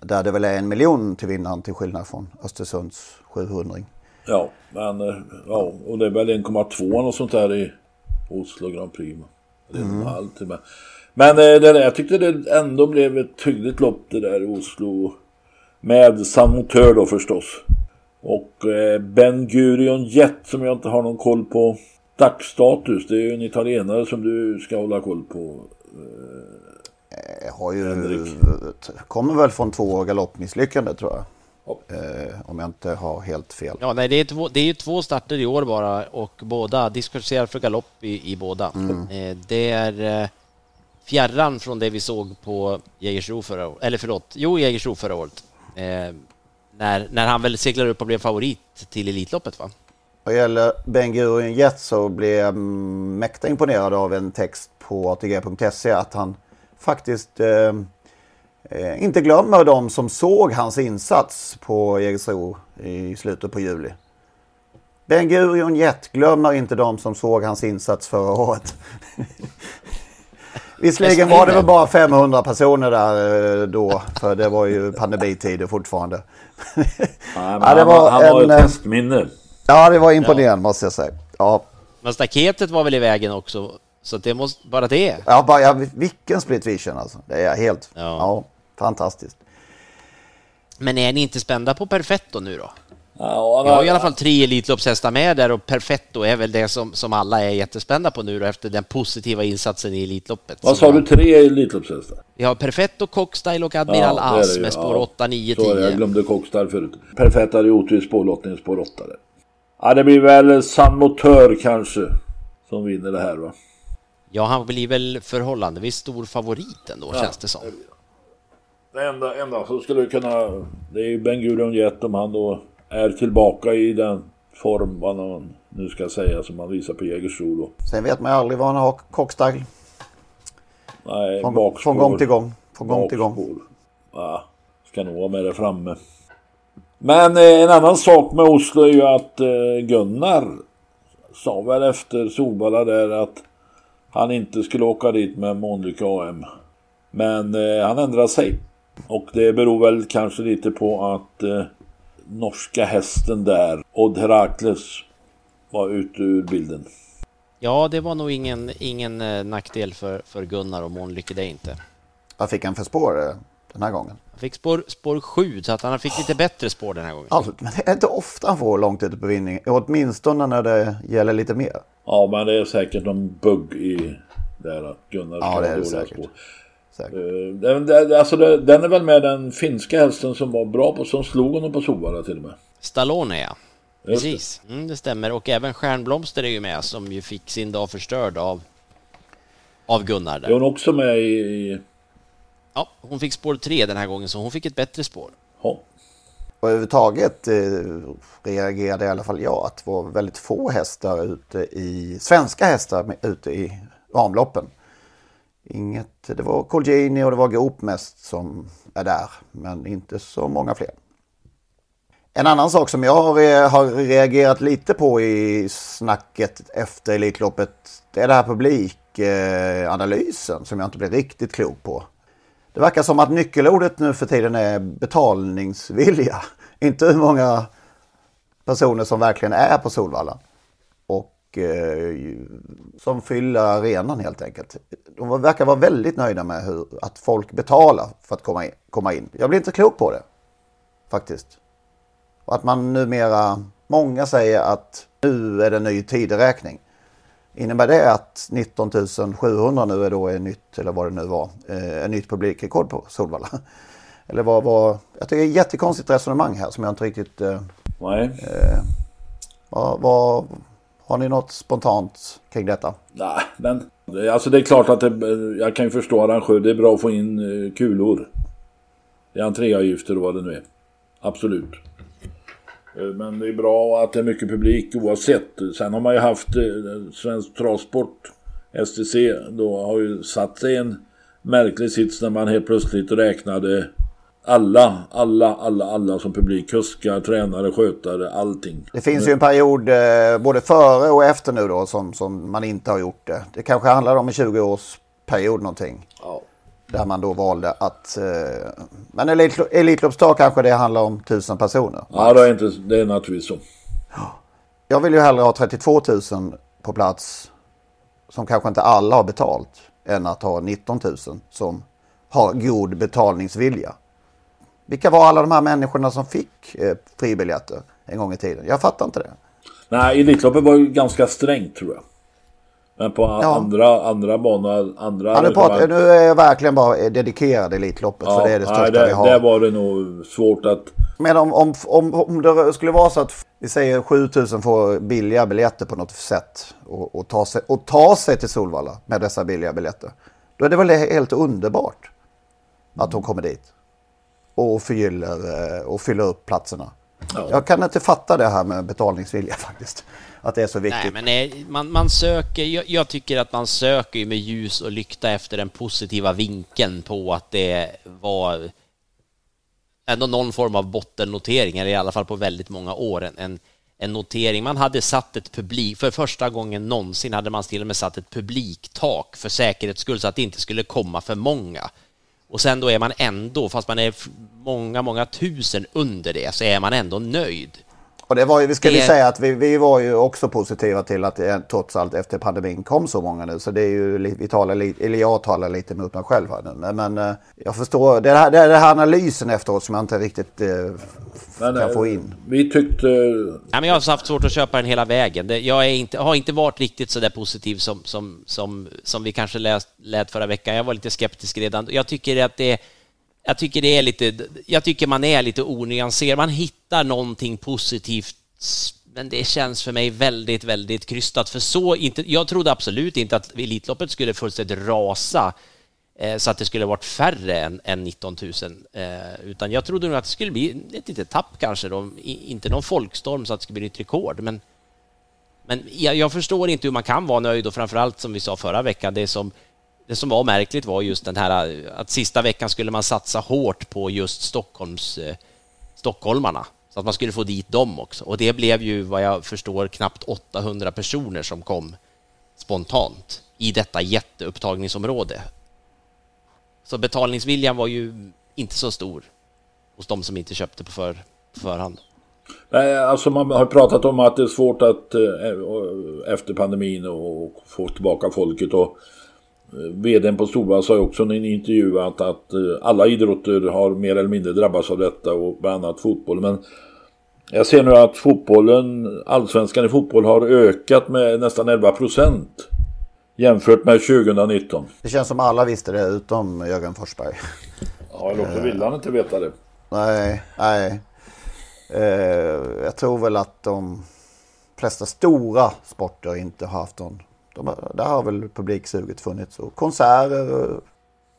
Där det väl är en miljon till vinnaren till skillnad från Östersunds 700. Ja, men eh, ja, och det är väl 1,2 och sånt där i Oslo Grand Prix. Det är Mm. med. Men eh, det där, jag tyckte det ändå blev ett hyggligt lopp det där i Oslo. Med San Motör då förstås. Och eh, Ben Gurion Jet som jag inte har någon koll på dagsstatus. Det är ju en italienare som du ska hålla koll på. Jag har ju, kommer väl från två galoppmisslyckande tror jag. Eh, om jag inte har helt fel. Ja, nej, det är, två, det är ju två starter i år bara och båda diskvalificerade för galopp i, i båda. Mm. Eh, det är eh, fjärran från det vi såg på Jägersro förra året, eller förlåt, jo Jägersro förra året. När, när han väl seglade upp och blev favorit till Elitloppet va? Vad gäller Ben Gurion Jet så blev jag mäkta imponerad av en text på ATG.se att han faktiskt eh, eh, inte glömmer de som såg hans insats på Jägersro i slutet på juli. Ben Gurion Jet glömmer inte de som såg hans insats förra året. *laughs* Visserligen var det väl bara 500 personer där eh, då, för det var ju pandemitider fortfarande. Nej, *laughs* Ja, det han, var han har en, ett hästminne. Ja, det var imponerande måste jag säga. Ja, Men staketet var väl i vägen också, så det måste, bara det. Ja, bara, ja, vilken split vision alltså. Det är helt... Ja. fantastiskt. Men är ni inte spända på Perfetto nu då? Ja, Vi har i alla fall tre Elitloppshästar med där och Perfetto är väl det som, som alla är jättespända på nu då efter den positiva insatsen i Elitloppet. Vad sa du, tre Elitloppshästar? Vi har Perfetto, Cockstyle och Admiral är As med spår Ja, 8, 9, så är det. Jag 10. glömde Cockstyle förut. Perfekt hade gjort vid spårlottning spår 8 där. Ja, det blir väl San Motör kanske som vinner det här va. Ja, han blir väl förhållandevis stor favorit ändå Ja, känns det som. Det enda, enda som skulle kunna... Det är ju Ben Gurion Jet om han då är tillbaka i den form vad man nu ska säga som han visar på Jägersro då. Sen vet man ju aldrig vad han har cockstyle. Nej, Från, bakspår. från gång till gång. Från gång till gång. Ja, ska nog vara med där framme. Men eh, en annan sak med Oslo är ju att eh, Gunnar sa väl efter Solvalla där att han inte skulle åka dit med Månlykke AM. Men eh, han ändrade sig. Och det beror väl kanske lite på att eh, norska hästen där, Odd Herakles, var ute ur bilden. Ja, det var nog ingen, ingen eh, nackdel för, för Gunnar och Månlycke det inte. Vad fick han för spår eh, den här gången? Han fick spår, spår 7 så att han fick lite bättre spår den här gången. Alltså, men det är inte ofta han får långt ute på vinning. Åtminstone när det gäller lite mer. Ja, men det är säkert någon bugg i där att Gunnar ska Ja, det är ha det dåliga säkert. spår. Eh, Den, den, alltså den är väl med den finska hästen som var bra på, som slog honom på Solvalla till och med. Stallone ja. Precis, mm, det stämmer. Och även Stjärnblomster är ju med som ju fick sin dag förstörd av, av Gunnar Är där. hon också med i... i Ja, hon fick spår 3 den här gången så hon fick ett bättre spår. ja. Och överhuvudtaget eh, reagerade i alla fall jag att det var väldigt få hästar ute i, svenska hästar med- ute i ramloppen. Inget, det var Colgjini och det var Goop mest som är där, men inte så många fler. En annan sak som jag har, har reagerat lite på i snacket efter Elitloppet, det är det här publikanalysen som jag inte blev riktigt klok på. Det verkar som att nyckelordet nu för tiden är betalningsvilja. *laughs* Inte hur många personer som verkligen är på Solvalla. Eh, som fyller arenan helt enkelt. De verkar vara väldigt nöjda med hur, att folk betalar för att komma in, komma in. Jag blir inte klok på det. Faktiskt. Och att man numera, många säger att nu är det ny tideräkning. Innebär det att 19 700 nu är då är nytt, eller vad det nu var, eh, en nytt publikrekord på Solvalla? *laughs* Eller vad var, jag tycker det är ett jättekonstigt resonemang här som jag inte riktigt... Eh, Nej. Eh, vad, vad, har ni något spontant kring detta? Nej, men det- alltså det är klart att det, jag kan ju förstå arrangör. Det är bra att få in eh, kulor. Det är entréavgifter och vad det nu är. Absolut. Eh, men det är bra att det är mycket publik oavsett. Sen har man ju haft eh, Svensk Travsport, STC, då har ju satt sig i en märklig sits när man helt plötsligt räknade alla, alla, alla, alla som publik. Kuskar, tränare, skötare, allting. Det finns ju en period eh, både före och efter nu då som, som man inte har gjort det. Det kanske handlar om en 20-årsperiod någonting. Ja. Där man då valde att... Eh, men elit, Elitloppsdag kanske det handlar om tusen personer. Ja, det är, inte, det är naturligtvis så. Jag vill ju hellre ha 32 000 på plats som kanske inte alla har betalt än att ha 19 000 som har god betalningsvilja. Vilka var alla de här människorna som fick eh, fribiljetter en gång i tiden? Jag fattar inte det. Nej, Elitloppet var ju ganska strängt tror jag. Men på Ja. andra, andra banor, andra... Ja, nu, pratar, nu är jag verkligen bara dedikerad Elitloppet för det är det största nej, där, vi har. Där var det nog svårt att... Men om, om, om, om det skulle vara så att vi säger 7000 får billiga biljetter på något sätt och, och, ta sig, och ta sig till Solvalla med dessa billiga biljetter. Då är det väl helt underbart att de kommer dit och förgyller eh, och fyller upp platserna. Jag kan inte fatta det här med betalningsvilja *laughs* faktiskt. Att det är så viktigt. Nej, men nej, man, man söker, jag, jag tycker att man söker med ljus och lykta efter den positiva vinkeln på att det var ändå någon form av bottennotering, eller i alla fall på väldigt många år, en, en, en notering. Man hade satt ett publik, för första gången någonsin hade man till och med satt ett publiktak för säkerhets skull så att det inte skulle komma för många. Och sen då är man ändå, fast man är många, många tusen under det, så är man ändå nöjd. Och det var ju, vi ska Det- vi säga att vi, vi var ju också positiva till att det trots allt efter pandemin kom så många nu. Så det är ju, vi talar lite, eller jag talar lite mot mig själv här nu. Men, men eh, jag förstår, det är, det den här analysen efteråt som jag inte riktigt eh, Men, kan eh, få in. Vi tyckte... Nej, men jag har haft svårt att köpa den hela vägen. Det, jag är inte, har inte varit riktigt så där positiv som, som, som, som vi kanske läst, lät förra veckan. Jag var lite skeptisk redan. Jag tycker att det jag tycker det är lite, jag tycker man är lite onyanserad. Man hittar någonting positivt, men det känns för mig väldigt, väldigt krystat. För så inte, jag trodde absolut inte att Elitloppet skulle fullständigt rasa eh, så att det skulle varit färre än, än 19 000. Eh, utan jag trodde nog att det skulle bli ett litet tapp kanske då. I, inte någon folkstorm så att det skulle bli nytt rekord. Men, men jag, jag förstår inte hur man kan vara nöjd och framförallt som vi sa förra veckan, det som, det som var märkligt var just den här att sista veckan skulle man satsa hårt på just Stockholms, eh, stockholmarna. Så att man skulle få dit dem också. Och det blev ju vad jag förstår knappt 800 personer som kom spontant i detta jätteupptagningsområde. Så betalningsviljan var ju inte så stor hos de som inte köpte på för, förhand. Nej, alltså man har pratat om att det är svårt att eh, efter pandemin och få tillbaka folket och vdn på Storvalla sa ju också i en intervju att, att eh, alla idrotter har mer eller mindre drabbats av detta och bland annat fotboll. Men jag ser nu att fotbollen, allsvenskan i fotboll har ökat med nästan 11 procent jämfört med 2019. Det känns som alla visste det utom Jörgen Forsberg. Ja, eller också vill han inte veta det. Nej, nej. Eh, jag tror väl att de flesta stora sporter inte har haft någon. De, där har väl publiksuget funnits. Och konserter.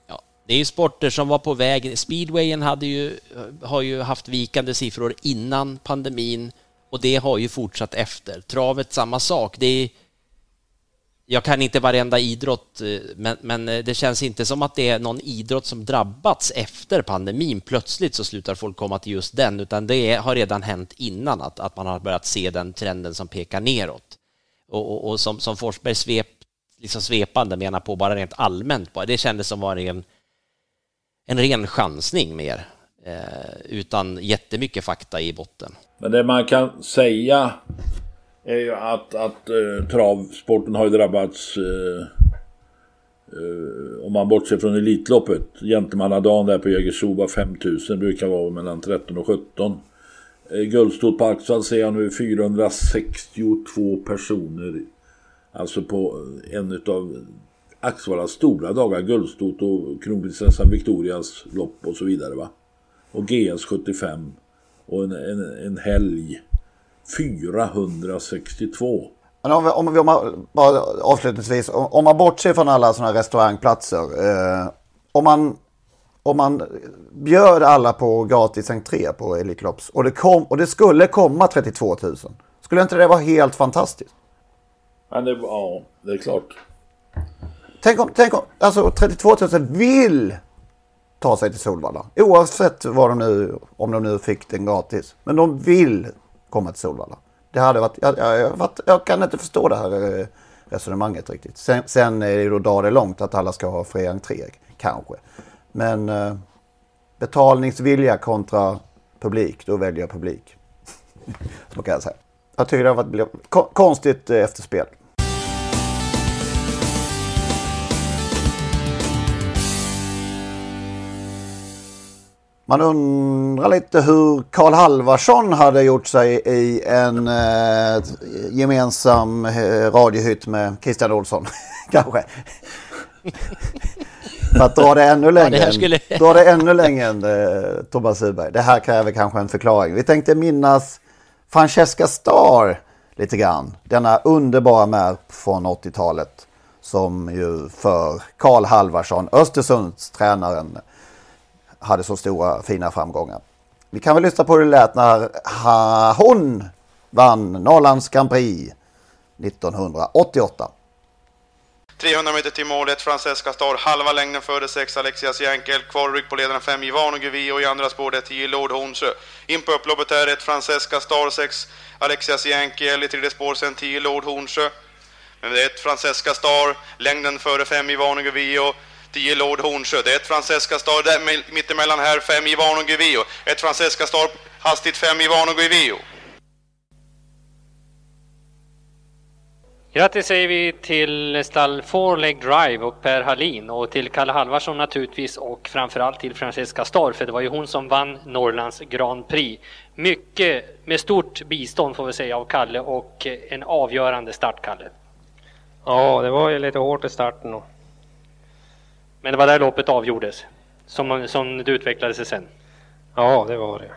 Ja, Det är ju sporter som var på väg. Speedwayen hade ju, har ju haft vikande siffror innan pandemin och det har ju fortsatt efter. Travet samma sak. Det är, jag kan inte varenda idrott, eh, men, men eh, det känns inte som att det är någon idrott som drabbats efter pandemin. Plötsligt så slutar folk komma till just den, utan det har redan hänt innan att, att man har börjat se den trenden som pekar neråt. Och, och, och som, som Forsberg svep, liksom svepande menar på bara rent allmänt, bara, det kändes som var en, en ren chansning mer, eh, utan jättemycket fakta i botten. Men det man kan säga är ju att, att eh, travsporten har ju drabbats eh, eh, om man bortser från Elitloppet. Gentlemannadagen där på Jägersro var 5000, brukar vara mellan 13 och 17. Eh, Guldstot Guldstort på Axvall ser jag nu 462 personer. Alltså på eh, en utav Axvallas stora dagar, Guldstot och kronprinsessan Victorias lopp och så vidare va. Och GS 75 och en, en, en helg 462. Men om, vi, om, vi, om man, bara avslutningsvis, om, om man bortser från alla sådana restaurangplatser. Eh, om man om man bjöd alla på gratis entré på Elitlopps och det, kom, och det skulle komma 32 000. Skulle inte det vara helt fantastiskt? Ja, det, ja, det är klart. Tänk om, tänk om alltså 32 000 vill ta sig till Solvalla. Oavsett vad de nu, om de nu fick den gratis. Men de vill komma till Solvalla. Det hade varit, jag, jag, jag, kan inte förstå det här eh, resonemanget riktigt. Sen, sen är det ju dra det långt att alla ska ha fri entré, kanske. Men eh, betalningsvilja kontra publik, då väljer jag publik. *laughs* Så kan jag säga. Jag tycker det har varit konstigt eh, efterspel. Man undrar lite hur Karl Halvarsson hade gjort sig i en eh, gemensam eh, radiohytt med Christian Olsson. *laughs* Kanske. För att dra det ännu längre, ja, det skulle... dra det ännu längre än eh, Thomas Uberg. Det här kräver kanske en förklaring. Vi tänkte minnas Francesca Starr lite grann. Denna underbara märp från 80-talet. Som ju för Karl Halvarsson, Östersunds tränaren, hade så stora fina framgångar. Vi kan väl lyssna på hur det lät när hon vann Norrlands Grand Prix 1988. 300 meter till målet, Francesca Star, halva längden före 6 Alexias Jänkel, kvar ryck på ledarna 5 Ivano Guvi och i andra spåret 10 Lord Hornsö. In på upploppet är 1 Francesca Star, 6 Alexias Jänkel, i tredje spår sen 10 Lord Hornsö. Men det är 1 Francesca Star, längden före 5 Ivano Guvi och 10 Lord Hornsö. Det är ett Francesca Star där mittemellan här, 5 Ivano Guvio. Ett Francesca Star hastigt 5 Ivano Guvio. Grattis säger vi till stall Four Leg Drive och Per Hallin och till Kalle Halvarsson naturligtvis och framförallt till Francesca Star för det var ju hon som vann Norrlands Grand Prix. Mycket med stort bistånd får vi säga av Kalle och en avgörande start Kalle. Ja, det var ju lite hårt i starten och men det var där loppet avgjordes, som, som det utvecklade sig sen. Ja, det var det.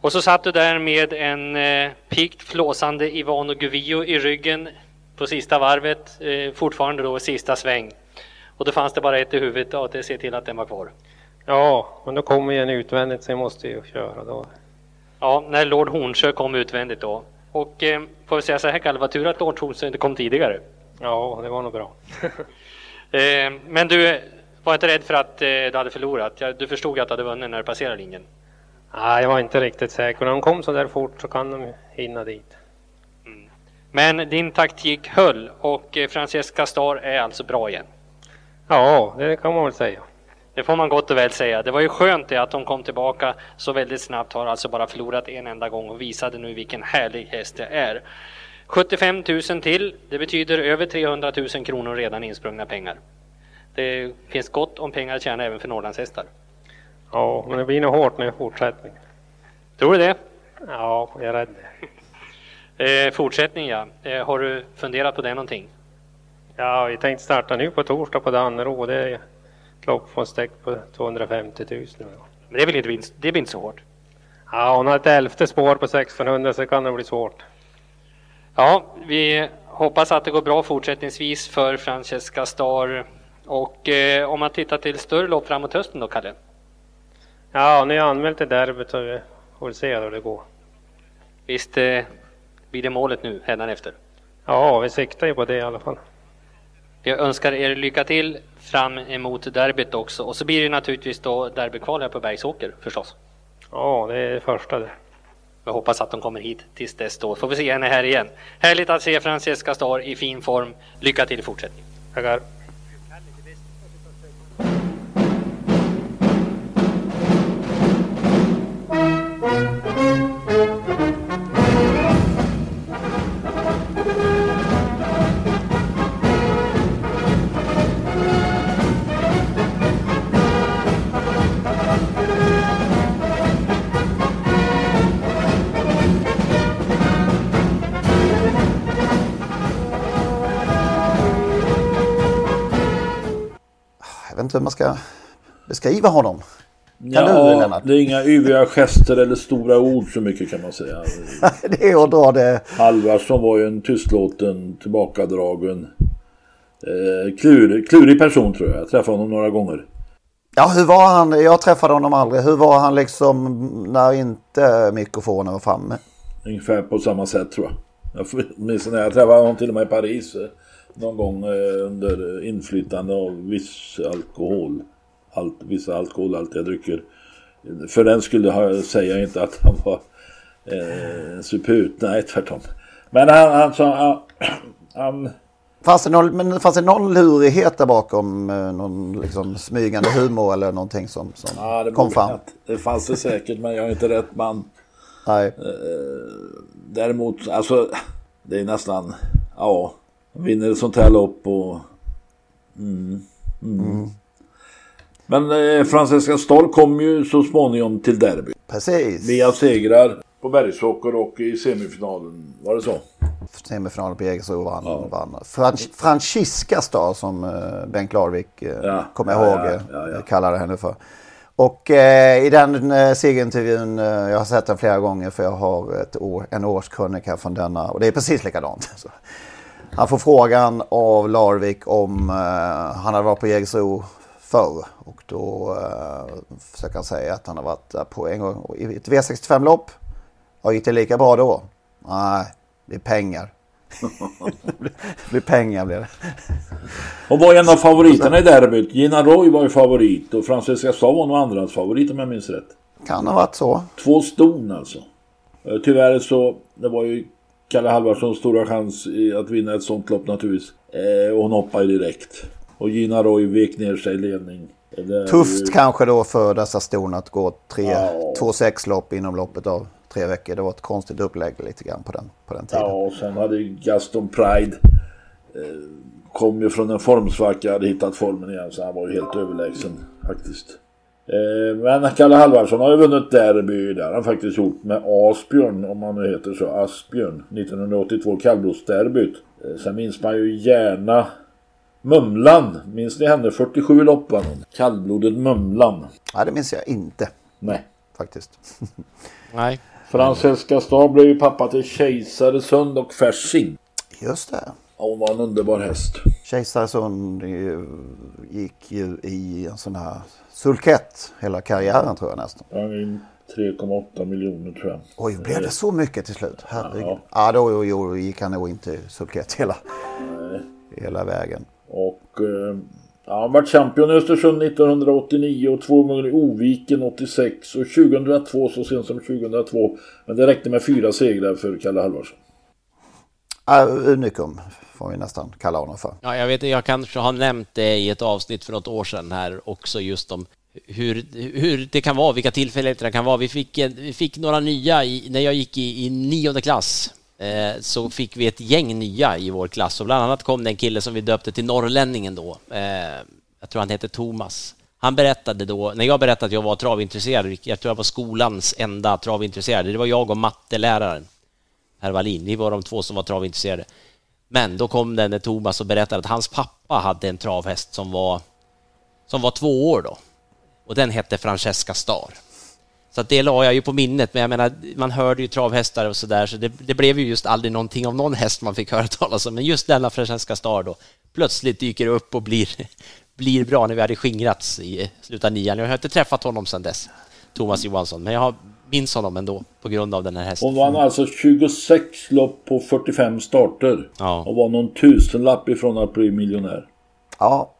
Och så satt du där med en eh, pikt flåsande Ivano Guvio i ryggen på sista varvet, eh, fortfarande då sista sväng. Och då fanns det bara ett i huvudet det se till att den var kvar. Ja, men då kommer ju en utvändigt så jag måste ju köra då. Ja, när Lord Hornsjö kom utvändigt då. Och eh, får vi säga så här Kalle, vad tur att Lord Hornsjö inte kom tidigare. Ja, det var nog bra. *laughs* eh, men du, var inte rädd för att eh, du hade förlorat? Du förstod att du hade vunnit när du passerade linjen? Nej, jag var inte riktigt säker. När de kom så där fort så kan de hinna dit. Men din taktik höll och eh, Francesca Star är alltså bra igen? Ja, det kan man väl säga. Det får man gott och väl säga. Det var ju skönt det att hon kom tillbaka så väldigt snabbt. Har alltså bara förlorat en enda gång och visade nu vilken härlig häst det är. 75 000 till. Det betyder över 300 000 kronor redan insprungna pengar. Det finns gott om pengar att tjäna även för Norrlandshästar. Ja, men det blir nog hårt nu i fortsättningen. Tror du det? Ja, jag är rädd eh, Fortsättning ja. Eh, har du funderat på det någonting? Ja, vi tänkte starta nu på torsdag på Dannero. Det är lopp på stäck på 250 000. Men det, är väl inte, det blir inte så hårt? Ja, hon har ett elfte spår på 1600 så kan det bli svårt. Ja, vi hoppas att det går bra fortsättningsvis för Francesca Star och eh, om man tittar till större lopp framåt hösten då, Kalle? Ja, ni har anmält till derbyt så vi får se hur det går. Visst eh, blir det målet nu, efter? Ja, vi siktar ju på det i alla fall. Jag önskar er lycka till fram emot derbyt också. Och så blir det naturligtvis då derbykval här på Bergsåker förstås. Ja, det är det första det. Jag hoppas att de kommer hit tills dess då. Får vi se henne här igen. Härligt att se Francesca Star i fin form. Lycka till i fortsättningen. Tackar. Beskriva honom. Kan ja, du Lennart? Det är inga yviga gester eller stora ord så mycket kan man säga. *laughs* det är att dra det. Halvarsson var ju en tystlåten, tillbakadragen, eh, klurig, klurig person tror jag. Jag träffade honom några gånger. Ja, hur var han? Jag träffade honom aldrig. Hur var han liksom när inte mikrofonen var framme? Ungefär på samma sätt tror jag. Jag när jag träffade honom till och med i Paris eh, någon gång eh, under inflytande av viss alkohol. Allt, vissa alkoholhaltiga drycker. För den skulle säga inte att han var eh, suput. Nej, tvärtom. Men han, han, han, han Fanns det, någon, men fanns det någon lurighet där bakom? Eh, någon liksom smygande humor eller någonting som, som ja, kom fram? Att, det fanns det säkert men jag är inte rätt man. Nej. Eh, däremot, alltså det är nästan, ja, vinner ett sånt här lopp och... Mm, mm. Mm. Men eh, Francesca Stoll kom ju så småningom till derby. Precis. Via segrar på Bergsåker och i semifinalen, var det så? Semifinalen på Jägersro vann. Ja. vann. Fran Francisca Star som uh, Bengt Larvik uh, ja. kommer jag ihåg ja, ja, kallade henne för. Och eh, i den eh, segerintervjun, eh, jag har sett den flera gånger för jag har ett år, en årskrönika från denna och det är precis likadant. *laughs* Så. Han får frågan av Larvik om eh, han hade varit på Jägersro förr och då eh, försöker han säga att han har varit där på en gång i ett V65-lopp. Ja, gick det lika bra då? Nej, det är pengar. *laughs* det blir pengar blir det. Och var en av favoriterna i derbyt. Gina Roy var ju favorit och Francesca Stav var nog andrans favorit om jag minns rätt. Kan ha varit så. Två ston alltså. Eh, tyvärr så, det var ju Kalle Halvarssons stora chans att vinna ett sånt lopp naturligtvis. Eh, och hon hoppade direkt. Och Gina Roy vek ner sig i ledning. Tufft ju... kanske då för dessa ston att gå tre, ja. två sexlopp inom loppet av tre veckor. Det var ett konstigt upplägg lite grann på den, på den tiden. Ja, och sen hade Gaston Pride eh, kom ju från en formsvacka, hade hittat formen igen så han var ju helt överlägsen faktiskt. Eh, men Kalle Halvarsson har ju vunnit derby, det har han faktiskt gjort med Asbjörn, om han nu heter så, Asbjörn, 1982 kallblodsderbyt. Eh, sen minns man ju gärna Mumlan, minns ni henne? 47 lopp Kallblodet Mumlan. Nej, det minns jag inte. Nej. Faktiskt. *laughs* Nej. Francesca Stad blev ju pappa till Kejsaresund och Färsing. Just det. hon var en underbar häst. Kejsaresund gick ju i en sån här sulkett hela karriären tror jag nästan. Ja, 3,8 miljoner tror jag. Oj, blev det så mycket till slut? Herregud. Ja, ja då, då gick han nog inte sulkett hela, hela vägen. Och eh, Ja, han var champion i Östersund 1989 och två gånger i Oviken 86 och 2002 så sent som 2002. Men det räckte med fyra segrar för Kalle Halvarsson. Uh, unikum får vi nästan kalla honom för. Ja, jag vet jag kanske har nämnt det i ett avsnitt för något år sedan här också just om hur, hur det kan vara, vilka tillfälligheter det kan vara. Vi fick, eh, vi fick några nya i, när jag gick i, i nionde klass Eh, så fick vi ett gäng nya i vår klass och bland annat kom det en kille som vi döpte till Norrlänningen då. Eh, jag tror han hette Thomas. Han berättade då, när jag berättade att jag var travintresserad, jag tror jag var skolans enda travintresserade, det var jag och matteläraren, herr Wallin, vi var de två som var travintresserade. Men då kom den Thomas och berättade att hans pappa hade en travhäst som var, som var två år då. Och den hette Francesca Star. Så det la jag ju på minnet, men jag menar, man hörde ju travhästar och sådär, så det, det, blev ju just aldrig någonting av någon häst man fick höra *laughs* talas om. Men just denna Francesca Star då, plötsligt dyker upp och blir, *laughs* blir bra när vi hade skingrats i slutet av nian. Jag har inte träffat honom sedan dess, Thomas Johansson, men jag har minns honom ändå på grund av den här hästen. Hon vann alltså 26 lopp på 45 starter ja. och var någon tusenlapp ifrån att bli miljonär. Ja,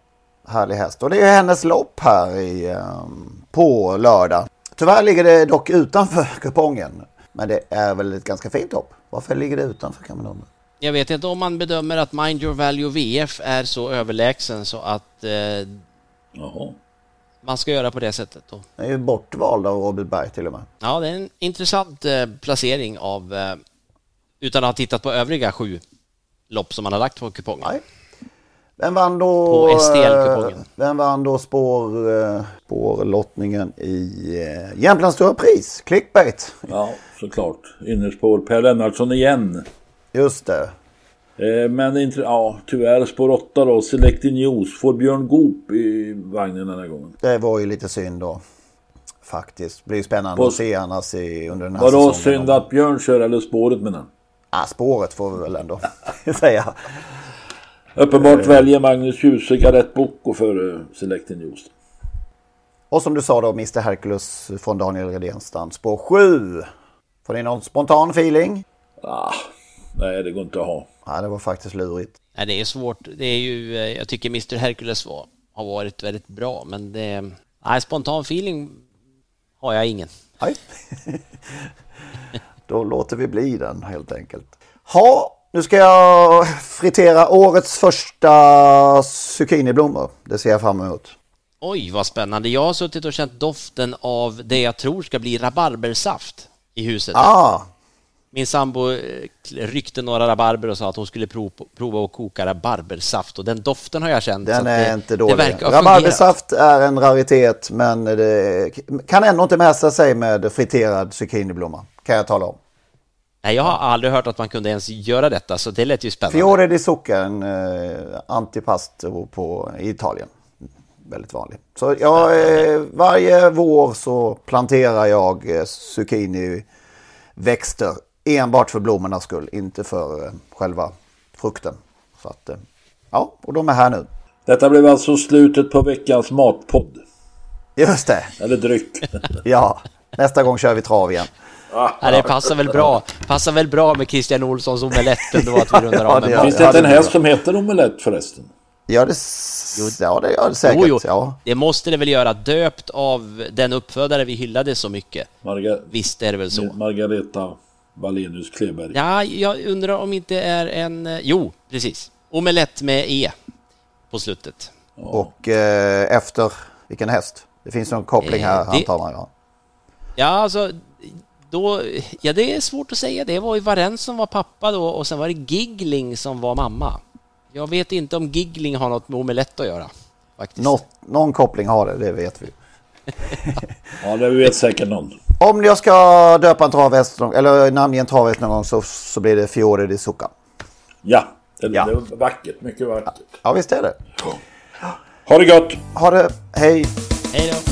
härlig häst. Och det är hennes lopp här i, um, på lördag. Tyvärr ligger det dock utanför *laughs* kupongen. Men det är väl ett ganska fint hopp. Varför ligger det utanför kan man undra. Jag vet inte om man bedömer att Mind Your Value VF är så överlägsen så att eh, man ska göra på det sättet. Då. Den är ju bortvald av Robert Berg till och med. Ja, det är en intressant eh, placering av, eh, utan att ha tittat på övriga sju lopp som man har lagt på kupongen. Nej. Vem vann då, på STL-kupongen. Eh, vem vann då spår, eh, spårlottningen i eh, Jämtlands Stora Pris? Clickbait. Ja, såklart. Innerspår Per Lennartsson igen. Just det. Men inte, ja, tyvärr spår 8 då. Selecting News. Får Björn Goop i vagnen den här gången. Det var ju lite synd då. Faktiskt. Det blir spännande på, att se annars i, under den här Vadå säsongen. Vadå synd att Björn kör eller spåret med den? Ja, spåret får vi väl ändå *laughs* säga. Uppenbart väljer Magnus Djuse Gareth Bocco för Selecting News. Och som du sa då, Mr Hercules från Daniel Redenstam. Spår 7. Får ni någon spontan feeling? Ah, nej, det går inte att ha. Nej, det var faktiskt lurigt. Nej, det är svårt. Det är ju, eh, jag tycker Mr Hercules var, har varit väldigt bra, men det... Nej, spontan feeling har jag ingen. Nej. *laughs* Då låter vi bli den helt enkelt. Ha, nu ska jag fritera årets första zucchiniblommor. Det ser jag fram emot. Oj, vad spännande. Jag har suttit och känt doften av det jag tror ska bli rabarbersaft i huset. Ah. Min sambo eh, ryckte några rabarber och sa att hon skulle prova, prova att koka rabarbersaft och den doften har jag känt. Den är det, inte dålig. Rabarbersaft är en raritet men det kan ändå inte mäta sig med friterad zucchiniblomma. Kan jag tala om. Nej, jag har aldrig hört att man kunde ens göra detta, så det lät ju spännande. Fiore di zucca, en eh, antipasto på i Italien. Väldigt vanlig. Så jag, eh, varje vår så planterar jag eh, zucchiniväxter enbart för blommornas skull, inte för eh, själva frukten. Så att, eh, ja, och de är här nu. Detta blev alltså slutet på veckans matpodd. Just det. Eller dryck. *laughs* ja, nästa gång kör vi trav igen. Ja, det passar väl bra. Passar väl bra med Christian Olssons omelett ändå att vi rundar av med ja, Finns det inte en häst som heter omelett förresten? Ja, det, ja, det gör det säkert. Jo, jo. Ja. Det måste det väl göra, döpt av den uppfödare vi hyllade så mycket. Marga Visst är det väl så. Margareta Wallenius Kleberg. Ja, jag undrar om inte är en... Jo, precis. Omelett med E på slutet. Ja. Och eh, efter vilken häst? Det finns någon koppling här, eh, det... antar man. Ja, ja alltså då, ja det är svårt att säga. Det var ju Varens som var pappa då och sen var det Gigling som var mamma. Jag vet inte om Gigling har något med omelett att göra. Faktiskt. Något, någon koppling har det, det vet vi. *laughs* ja, det vet säkert någon. Om jag ska döpa en travhäst eller namnge en travhäst någon gång så, så blir det Fiore di Zucca. Ja, det, ja. det är vackert. Mycket vackert. Ja, visst är det. Ha det gott! Ha det, hej! Hej då!